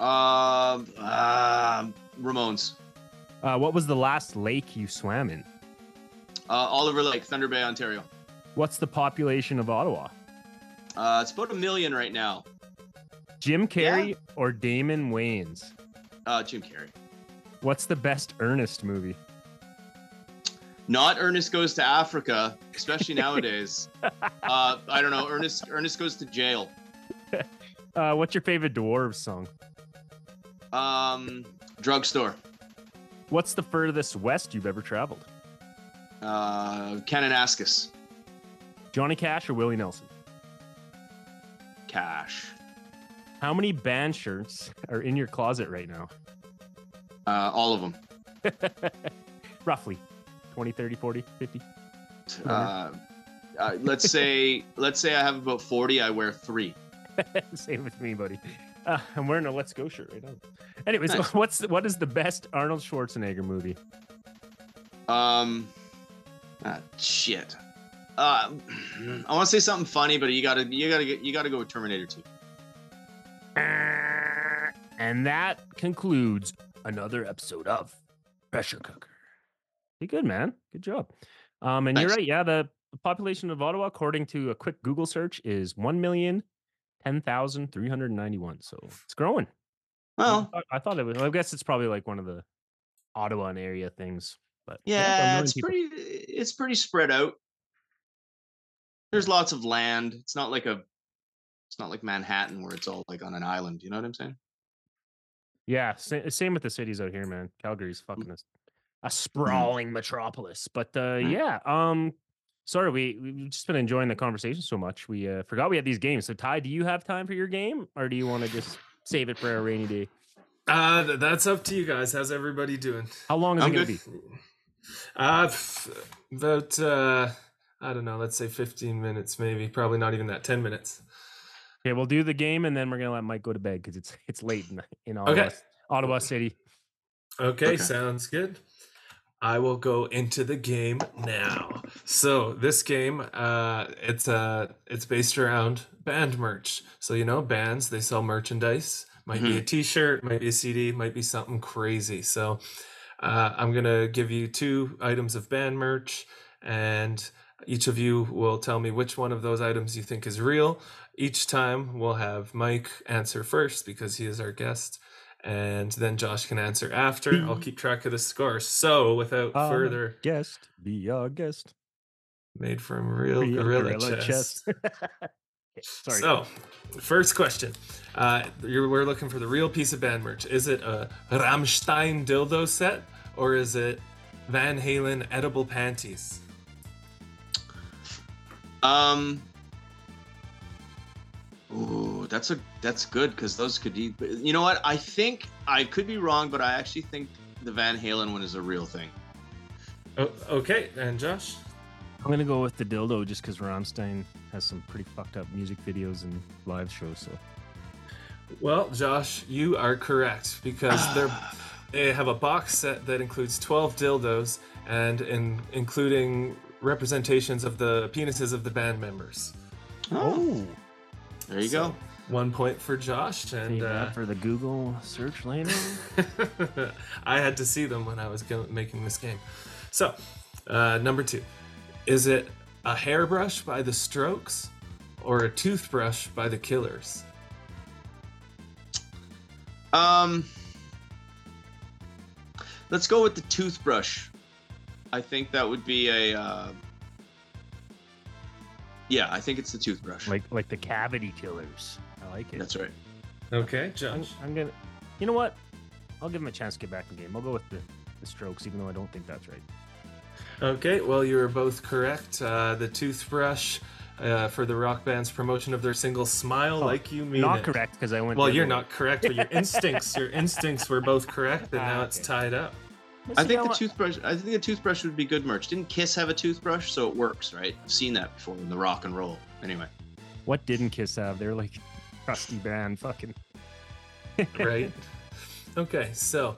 Um, um, Ramones. Uh, what was the last lake you swam in? Uh, Oliver Lake, Thunder Bay, Ontario. What's the population of Ottawa? Uh, it's about a million right now. Jim Carrey or Damon Wayans? Uh, Jim Carrey. What's the best Ernest movie? Not Ernest goes to Africa, especially *laughs* nowadays. uh, I don't know. Ernest Ernest goes to jail. *laughs* Uh, what's your favorite Dwarves song? Um, drugstore. What's the furthest west you've ever traveled? Uh, Kananaskis. Johnny Cash or Willie Nelson? Cash. How many band shirts are in your closet right now? Uh, all of them. *laughs* Roughly 20, 30, 40, 50. Uh, uh, let's say *laughs* let's say I have about forty. I wear three. *laughs* Same with me, buddy. Uh, I'm wearing a Let's Go shirt right now. Anyways, Nice. what's what is the best Arnold Schwarzenegger movie? Um, ah, shit. Uh, *clears throat* I want to say something funny, but you gotta you gotta get you gotta go with Terminator Two. And that concludes another episode of Pressure Cooker. Be good, man. Good job. Um, and you're right. Yeah, the population of Ottawa, according to a quick Google search, is one million ten thousand three hundred ninety-one. So it's growing. I Well, thought, I thought it was. I guess it's probably like one of the Ottawa and area things. But yeah, it's people. pretty it's pretty spread out. There's lots of land. It's not like a it's not like Manhattan where it's all like on an island. You know what I'm saying? Yeah, sa- same with the cities out here, man. Calgary's fucking a, a sprawling metropolis. But uh, Mm. yeah, um, sorry, we we've just been enjoying the conversation so much. We uh, forgot we had these games. So Ty, do you have time for your game, or do you want to just save it for a rainy day? Uh, that's up to you guys. How's everybody doing? How long is I'm it gonna good. be? Uh, f- about uh, I don't know. Let's say fifteen minutes, maybe. Probably not even that. Ten minutes. Okay, we'll do the game, and then we're gonna let Mike go to bed because it's it's late in, in Ottawa, Okay. Ottawa City. Okay, Okay. sounds good. I will go into the game now. So this game, uh, it's uh, it's based around band merch. So you know, bands they sell merchandise. Might be a T-shirt, might be a CD, might be something crazy. So uh, I'm gonna give you two items of band merch, and each of you will tell me which one of those items you think is real. Each time we'll have Mike answer first because he is our guest, and then Josh can answer after. I'll keep track of the score. So without Um, further, guest, be our guest. made from real Be gorilla, gorilla chest. *laughs* Okay, Sorry. So, first question. Uh, you're, we're looking for the real piece of band merch. Is it a Rammstein dildo set or is it Van Halen edible panties? Um. Ooh, that's a that's good because those could be. You know what? I think I could be wrong, but I actually think the Van Halen one is a real thing. Oh, okay, and Josh? I'm gonna go with the dildo just because Rammstein has some pretty fucked up music videos and live shows. So Well, Josh, you are correct because they're *sighs* they have a box set that includes 12 dildos and in including representations of the penises of the band members. Oh, oh. There you So, One point for Josh, and uh, for the Google search later. *laughs* I had to see them when I was making this game. So, uh, number two, is it a hairbrush by the Strokes or a toothbrush by the Killers? Um. Let's go with the toothbrush. I think that would be a. Uh, yeah, I think it's the toothbrush. like like the cavity killers. I like it. That's right. Okay, I'm, I'm gonna. You know what? I'll give him a chance to get back in the game. I'll go with the, the strokes, even though I don't think that's right. Okay, well, you are both correct. Uh, the toothbrush uh, for the rock band's promotion of their single "Smile Oh, Like You Mean Not It." correct because I went. Well, you're other way. not correct, but your instincts, your *laughs* instincts were both correct, and now Ah, it's tied up. I think the what- toothbrush. I think the toothbrush would be good merch. Didn't Kiss have a toothbrush? So it works, right? I've seen that before in the rock and roll. Anyway, What didn't Kiss have? They're like *laughs* crusty band. Fucking. *laughs* right? Okay, so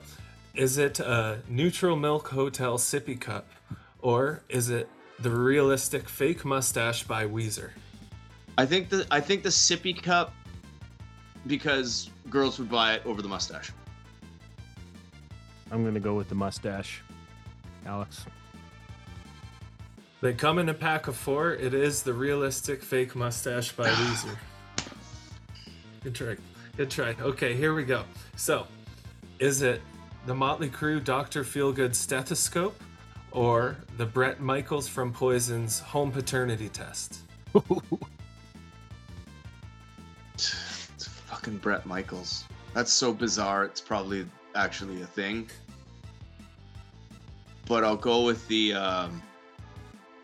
is it a neutral milk hotel sippy cup, or is it the realistic fake mustache by Weezer? I think the I think the sippy cup because girls would buy it over the mustache. I'm gonna go with the mustache, Alex. They come in a pack of four. It is the realistic fake mustache by *sighs* Weezer. Good try. Good try. Okay, here we go. So, is it the Motley Crue Dr. Feelgood stethoscope or the Bret Michaels from Poison's home paternity test? *laughs* It's fucking Bret Michaels. That's so bizarre. It's probably actually a thing. But I'll go with the. Um,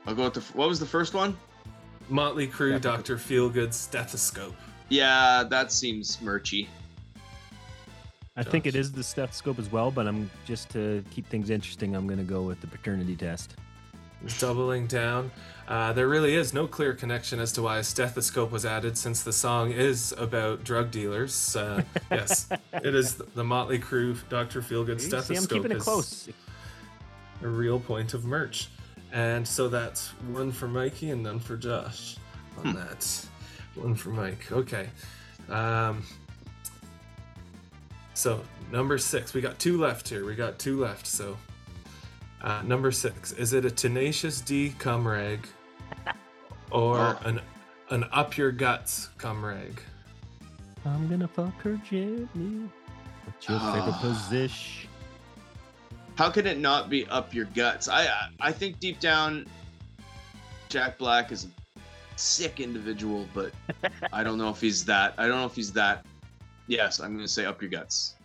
I'll go with the. What was the first one? Motley Crue Dr. Feelgood stethoscope. Yeah, that seems merchy. I think it is the stethoscope as well, but I'm just to keep things interesting. I'm gonna go with the paternity test. Doubling down. Uh, there really is no clear connection as to why a stethoscope was added since the song is about drug dealers. Uh, *laughs* yes, it is the Motley Crue Dr. Feelgood See, stethoscope. I'm keeping it close. A real point of merch. And so that's one for Mikey and none for Josh on that. One for Mike. Okay. Um, so number six, we got two left here. We got two left. So uh, number six, is it a tenacious D cum rag or Oh. an an up your guts cum rag? I'm gonna fuck her gently. What's your favorite Ah. position? How can it not be up your guts? I I- I think deep down, Jack Black is a sick individual, but *laughs* I don't know if he's that. I don't know if he's that. Yes, I'm gonna say up your guts.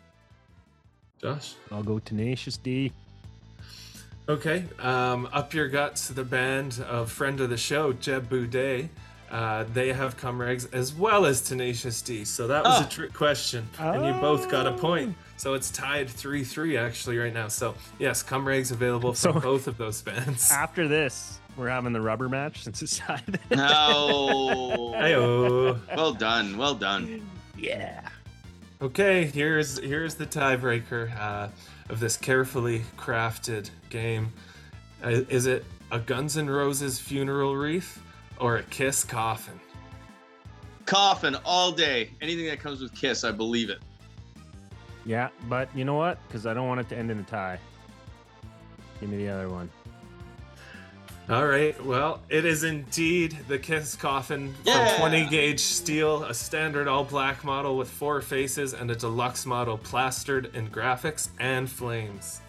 Josh? I'll go tenacious D. Okay, um, Up Your Guts, the band of friend of the show, Jeb Boudet, uh, they have cum rags as well as Tenacious D. So that was Oh. a trick question, and you both got a point. So it's tied 3 3 actually right now. So, yes, cum rags available for So- *laughs* both of those bands. After this, we're having the rubber match since it's tied. *laughs* No. Heyo. well done. Well done. yeah. Okay, here's here's the tiebreaker uh, of this carefully crafted game. Uh, is it a Guns N' Roses funeral wreath or a Kiss coffin? Coffin all day. Anything that comes with kiss, I believe it. Yeah, but you know what? Because I don't want it to end in a tie. Give me the other one. All right. Well, it is indeed the Kiss coffin Yeah. from 20 gauge steel, a standard all black model with four faces, and a deluxe model plastered in graphics and flames.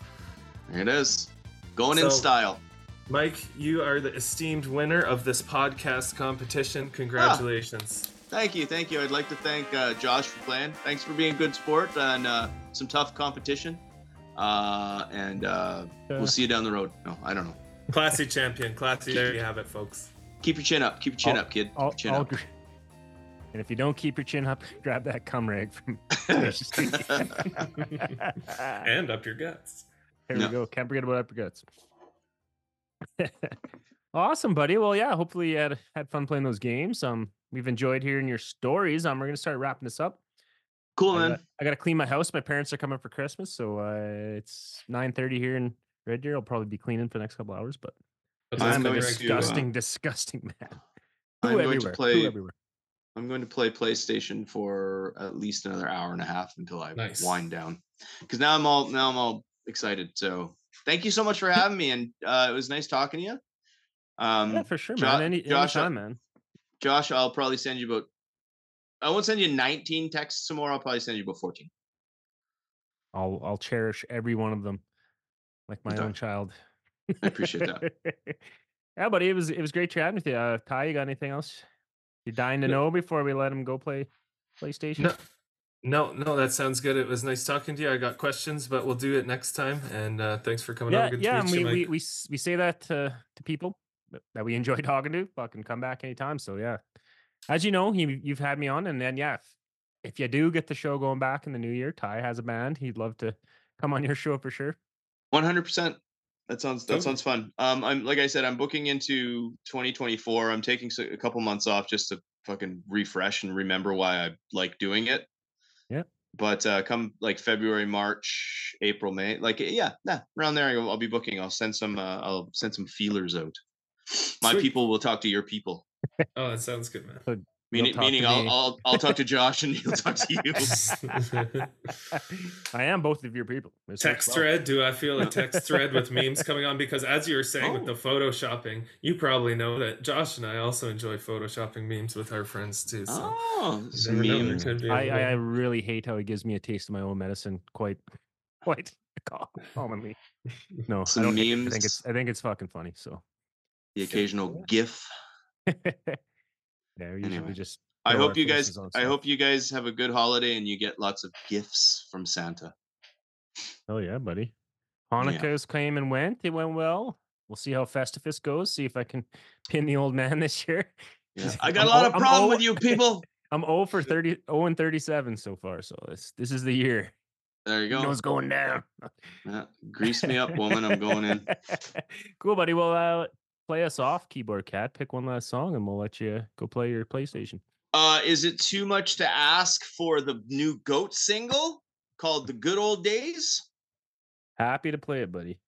There it is. Going in style. Mike, you are the esteemed winner of this podcast competition. Ah. Congratulations. Thank you, thank you. I'd like to thank uh, Josh for playing. Thanks for being a good sport and uh, some tough competition. Uh, and uh, we'll see you down the road. No, I don't know. Classy champion. Classy. There you have it, folks. Keep your chin up. Keep your chin I'll- up, kid. I'll, chin I'll up. gr- and if you don't keep your chin up, *laughs* grab that cum rag from Tenacious *laughs* *laughs* And up your guts. Here No. we go. Can't forget about up your guts. awesome, buddy. Well, yeah. Hopefully you had had fun playing those games. Um, we've enjoyed hearing your stories. Um, we're gonna start wrapping this up. cool, I man. got, I got to clean my house. My parents are coming for Christmas, so uh, it's nine thirty here in Red Deer. I'll probably be cleaning for the next couple hours, but But I'm let's I'm go a going right to, uh, disgusting, *laughs* disgusting man. I'm Who going to everywhere? Who play- I'm going to play PlayStation for at least another hour and a half until I Nice. wind down. Because now I'm all now I'm all excited. So thank you so much for having me, and uh, it was nice talking to you. Um, Yeah, for sure, Jo- man. Any, Josh, uh, anytime, man. Josh, I'll probably send you about. I won't send you 19 texts tomorrow. I'll probably send you about 14. I'll I'll cherish every one of them, like my Okay. own child. I appreciate that. *laughs* yeah, buddy, it was it was great chatting with you. Uh, Ty, you got anything else you're dying to No. know before we let him go play PlayStation? No, *laughs* no, no, that sounds good. It was nice talking to you. I got questions, but we'll do it next time. And uh, thanks for coming yeah, on. Good yeah, to and meet we, we we we say that to to people that, we enjoy *laughs* talking to. Fucking come back anytime. So yeah, as you know, you you've had me on, and then yeah, if, if you do get the show going back in the new year, Ty has a band. He'd love to come on your show for sure. 100%. That sounds that sounds fun. Um, I'm like I said, I'm booking into 2024. I'm taking a couple months off just to fucking refresh and remember why I like doing it. Yeah. But uh, come like February, March, April, May, like yeah, nah, around there I'll, I'll be booking. I'll send some. Uh, I'll send some feelers out. My Sweet. people will talk to your people. Oh, that sounds good, man. So Meaning, meaning I'll, me. I'll I'll talk to *laughs* Josh and he'll talk to you. *laughs* I am both of your people. This works text well. thread do i feel a text thread with *laughs* memes coming on because as you were saying with Oh. the photoshopping you probably know that josh and i also enjoy photoshopping memes with our friends too so Oh, you some never know, there memes. could be a I, I I little- really hate how it gives me a taste of my own medicine quite quite commonly. No, I don't hate it. I memes. think it's I think it's fucking funny. So The occasional GIF. *laughs* yeah, we usually Anyway. just. I hope you guys. I hope you guys have a good holiday and you get lots of gifts from Santa. Oh yeah, buddy. Hanukkah's came and went. It went well. We'll see how Festivus goes. See if I can *laughs* pin the old man this year. Yeah. *laughs* I got I'm a lot o- of problem o- with you people. I'm 0 for 30, 0 and 37 so far. So this this is the year. There you You know go. it's going down. Yeah. Grease me up, woman. I'm going in. cool, buddy. Well, uh, play us off, keyboard cat. Pick one last song, and we'll let you go play your PlayStation. Uh, is it too much to ask for the new Goat single called "The Good Old Days"? Happy to play it, buddy.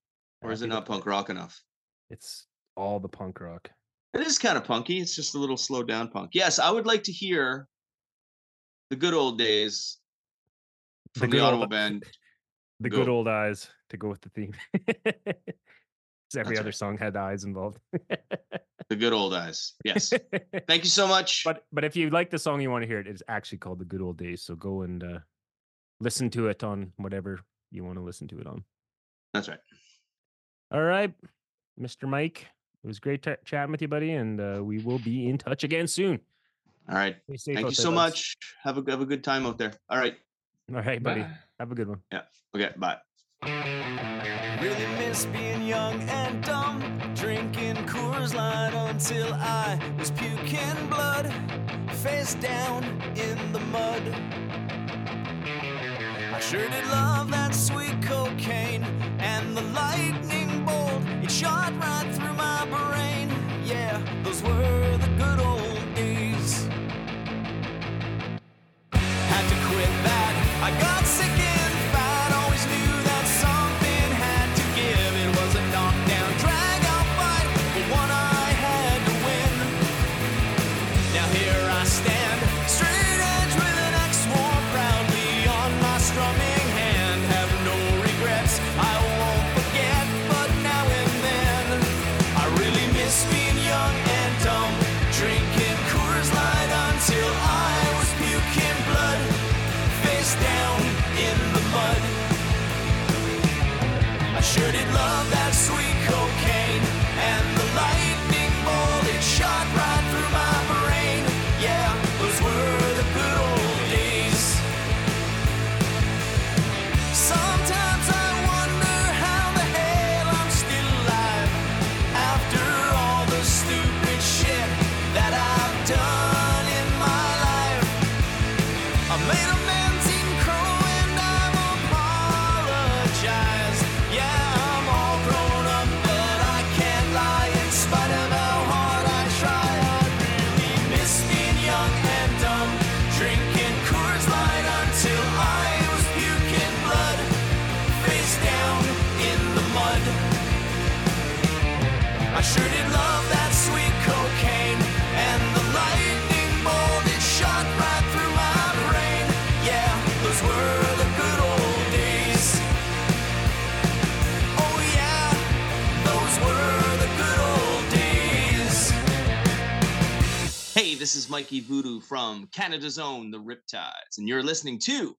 Or is it not punk rock enough? It's all the punk rock. It is kind of punky. It's just a little slowed down punk. Yes, I would like to hear the good old days from the, good old- *laughs* band. The good old eyes to go with the theme. *laughs* 'Cause every That's other right. song had eyes involved. The good old eyes. Yes. *laughs* Thank you so much. but but if you like the song you want to hear it, it's actually called The Good Old Days. So go and uh, listen to it on whatever you want to listen to it on. That's right. All right, Mr. Mike. It was great t- chatting with you, buddy, and uh, we will be in touch again soon. All right. Thank you so much. Have a have a good time out there. All right. All right, buddy. Bye. Have a good one. Yeah. Okay. Bye. Really miss being young and dumb, drinking Coors Light until I was puking blood, face down in the mud. I sure did love that sweet cocaine and the lightning bolt. It shot right through my brain. Yeah, those were the good old days. Had to quit that. I got sick this is Mikey Voodoo from Canada's own The Riptides, and you're listening to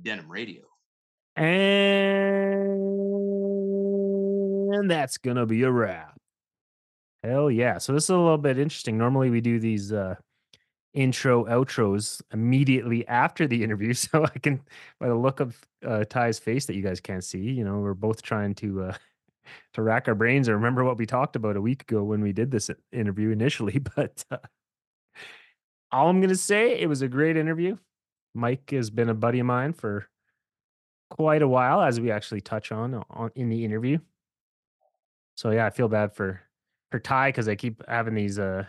Denim Radio. And that's gonna be a wrap. Hell yeah. So this is a little bit interesting. Normally we do these uh intro outros immediately after the interview. *laughs* So I can by the look of uh Ty's face that you guys can't see, you know, we're both trying to uh to rack our brains or remember what we talked about a week ago when we did this interview initially. *laughs* But uh, all I'm gonna say, it was a great interview. Mike has been a buddy of mine for quite a while, as we actually touch on, on in the interview. So yeah, I feel bad for for Ty because I keep having these uh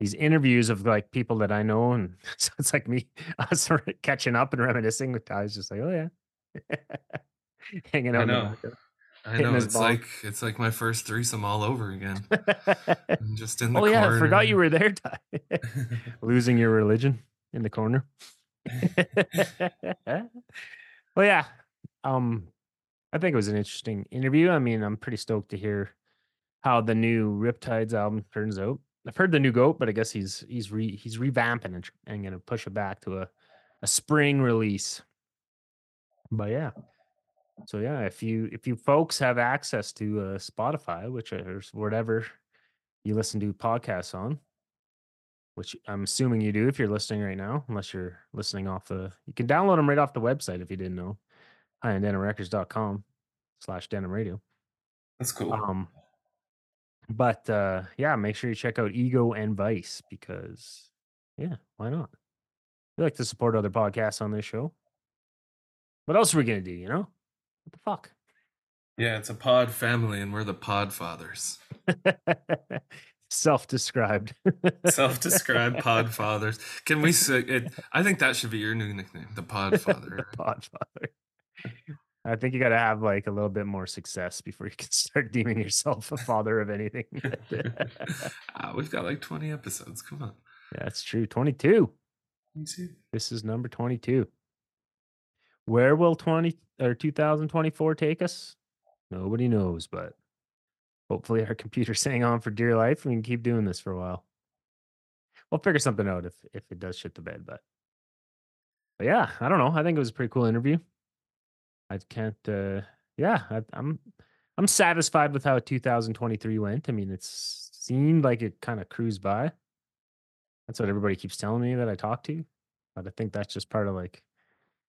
these interviews of like people that I know, and *laughs* so it's like me *laughs* us sort of catching up and reminiscing with Ty. It's just like, oh yeah, *laughs* hanging out. I know. background. I hitting know his it's bong. like it's like my first threesome all over again. *laughs* I'm just in the oh yeah, I forgot you were there. *laughs* Losing your religion in the corner. *laughs* well, yeah. Um, I think it was an interesting interview. I mean, I'm pretty stoked to hear how the new Riptides album turns out. I've heard the new Goat, but I guess he's he's re he's revamping and, and gonna push it back to a a spring release. But yeah. So yeah, if you if you folks have access to uh, Spotify, which is whatever you listen to podcasts on, which I'm assuming you do if you're listening right now, unless you're listening off the you can download them right off the website if you didn't know. HighEndDenimRecords.com slash denim radio. That's cool. Um but uh yeah, make sure you check out Ego and Vice because yeah, why not? We like to support other podcasts on this show. What else are we gonna do, you know? What the fuck? yeah, it's a pod family, and we're the pod fathers. *laughs* Self-described. *laughs* Self-described pod fathers. Can we say it? I think that should be your new nickname, the pod *laughs* father. Pod father. I think you got to have like a little bit more success before you can start deeming yourself a father of anything. Ah, we've got like 20 episodes. Come on. Yeah, That's true. 22. You see? This is number 22. Where will 20 or 2024 take us? Nobody knows, but hopefully our *laughs* computer's hang on for dear life and we can keep doing this for a while. We'll figure something out if if it does shit the bed, but but yeah, I don't know. I think it was a pretty cool interview. I can't uh yeah, I, I'm I'm satisfied with how 2023 went. I mean, it's seemed like it kind of cruised by. That's what everybody keeps telling me that I talk to. But I think that's just part of like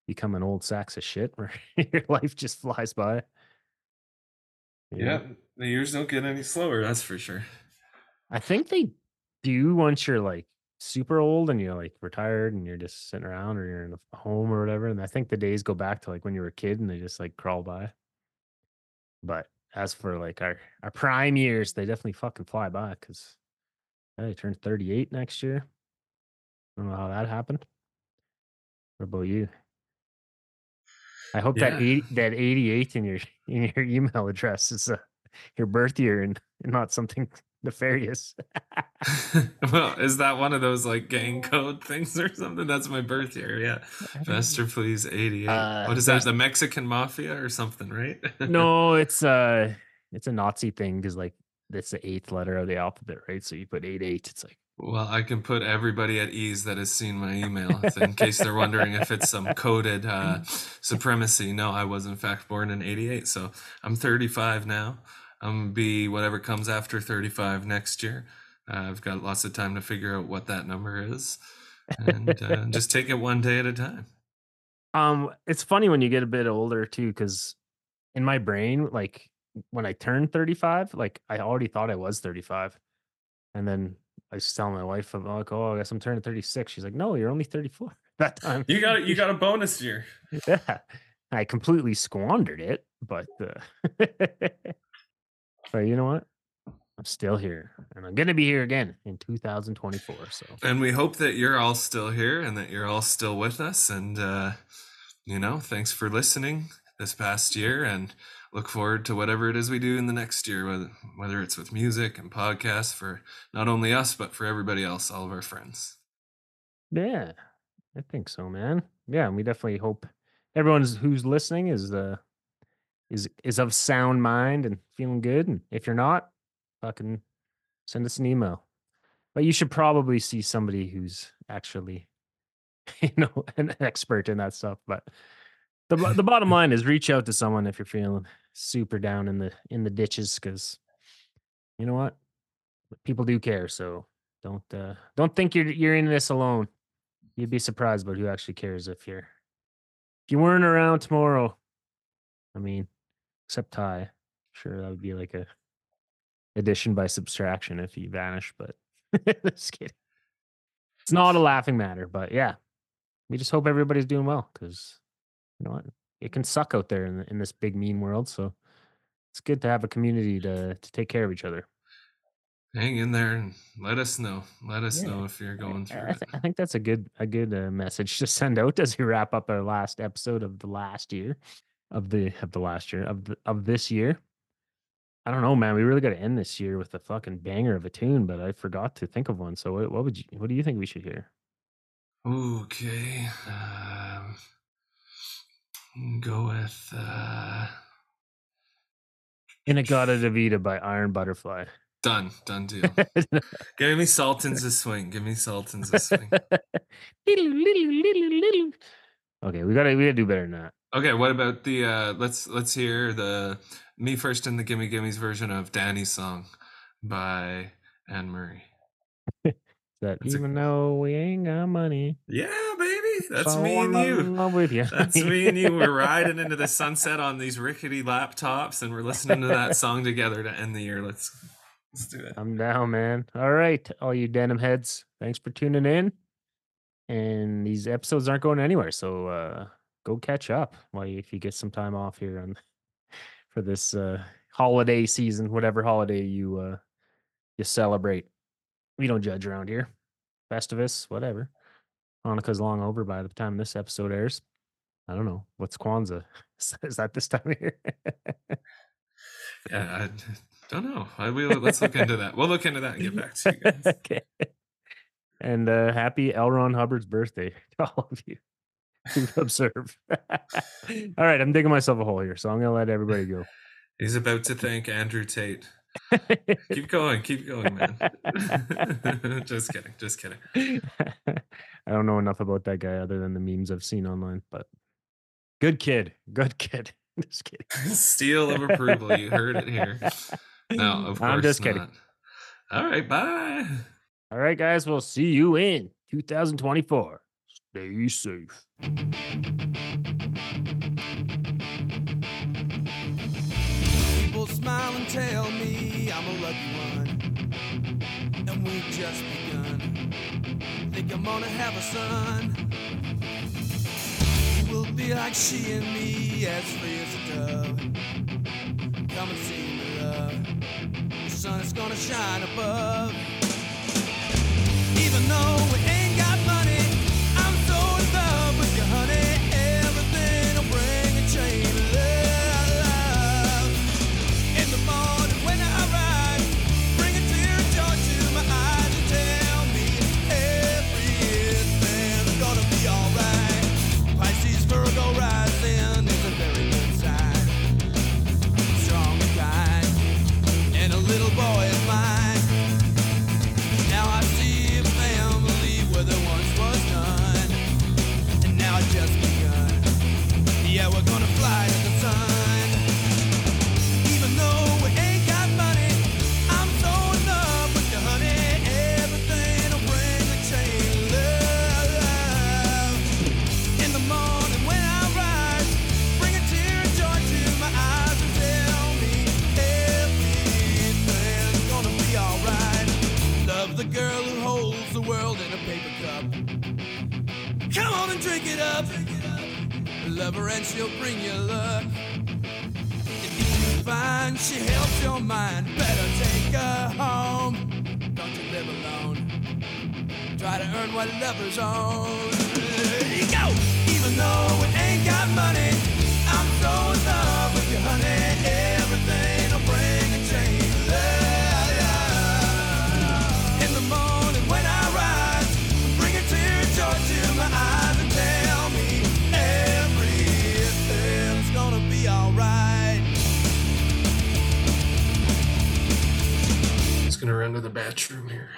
becoming old sacks of shit where *laughs* your life just flies by. Know? Yeah, the years don't get any slower. That's for sure. I think they do once you're like super old and you're like retired and you're just sitting around or you're in a home or whatever. And I think the days go back to like when you were a kid and they just like crawl by. But as for like our, our prime years, they definitely fucking fly by because I turned 38 next year. I don't know how that happened. What about you? I hope that 80, that 88 in your *laughs* in your email address is uh, your birth year and, and not something *laughs* nefarious. *laughs* well, is that one of those like gang code things or something? That's my birth year. Yeah. Faster, please. 88. Uh, what is that? The Mexican mafia or something, right? no, it's uh it's a Nazi thing because like it's the eighth letter of the alphabet, right? So you put eight eight. It's like Well, I can put everybody at ease that has seen my email in case they're wondering if it's some coded uh, supremacy. No, I was in fact born in 88. So I'm 35 now. I'm going to be whatever comes after 35 next year. Uh, I've got lots of time to figure out what that number is and uh, *laughs* just take it one day at a time. um it's funny when you get a bit older too, because in my brain, like when I turned 35, like I already thought I was 35. And then I was telling my wife, I'm like, oh, I guess I'm turning 36. She's like, no, you're only 34 *laughs* that time. You got you got a bonus year. *laughs* yeah. I completely squandered it, but uh, *laughs* but you know what? I'm still here, and I'm gonna be here again in 2024. So And we hope that you're all still here and that you're all still with us. And, uh, you know, thanks for listening this past year and look forward to whatever it is we do in the next year, whether, it's with music and podcasts for not only us, but for everybody else, all of our friends. yeah, I think so, man. Yeah, and we definitely hope everyone's who's listening is uh is is of sound mind and feeling good. And if you're not, fucking send us an email. But you should probably see somebody who's actually, *laughs* you know, an expert in that stuff. But the the bottom *laughs* line is reach out to someone if you're feeling super down in the in the ditches, because you know what, people do care. So don't uh don't think you're you're in this alone. You'd be surprised about who actually cares if you're if you weren't around tomorrow. I mean, except Ty. Sure, that would be like a addition by subtraction if you vanished but *laughs* just kidding. It's not a laughing matter, but yeah, we just hope everybody's doing well because you know what, it can suck out there in, in this big mean world. So it's good to have a community to to take care of each other. Hang in there and let us know. Let us Yeah. know if you're going through I, th- I think that's a good a good uh, message to send out *laughs* as we wrap up our last episode of the last year. of the of the last year of the, of this year. I don't know, man. We really got to end this year with a fucking banger of a tune, but I forgot to think of one. So what, what would you? What do you think we should hear? Okay. Um, go with. Uh, In-A-Gadda-Da-Vida by Iron Butterfly. done. Done deal. *laughs* Give me Sultans a swing. Give me Sultans a swing. *laughs* okay, we gotta we gotta do better than that. Okay, what about the uh let's let's hear the Me First in the Gimme Gimme's version of Danny's song by Anne Murray. *laughs* That That's a- even though we ain't got money, Yeah. That's so me and you. I'm you. in love with you. That's me and you. We're *laughs* riding into the sunset on these rickety laptops and we're listening to that song together to end the year. Let's let's do it. I'm down, man. All right, all you denim heads, thanks for tuning in. And these episodes aren't going anywhere, so uh go catch up while you, if you get some time off here on *laughs* for this uh holiday season, whatever holiday you uh you celebrate. We don't judge around here. Festivus, whatever. Hanukkah's long over by the time this episode airs. I don't know. What's Kwanzaa? *laughs* Is that this time of year? *laughs* Yeah, I *laughs* don't know. I, we, let's look into that. We'll look into that and get back to you guys. okay. And uh, happy L. Ron Hubbard's birthday to all of you who observe. all right, I'm digging myself a hole here, so I'm gonna let everybody go. He's about to thank Andrew Tate. Keep going, keep going, man. just kidding, just kidding. I don't know enough about that guy other than the memes I've seen online, but good kid, good *laughs* kid. Just kidding. *laughs* Seal of approval. You heard it here. No, of course I'm just kidding. All right, bye. All right, guys, we'll see you in 2024. Stay safe. People smile and tell me Gonna have a son. We'll be like she and me, as free as a dove. Come and see me, love. The sun is gonna shine above. Even though we ain't girl who holds the world in a paper cup. Come on and drink it up. Love her and she'll bring you luck. If you find she helps your mind, better take her home. Don't you live alone. Try to earn what lovers own. You go. Even though we ain't got money, I'm so in love with you, honey. Everything'll Just gonna to the bathroom here.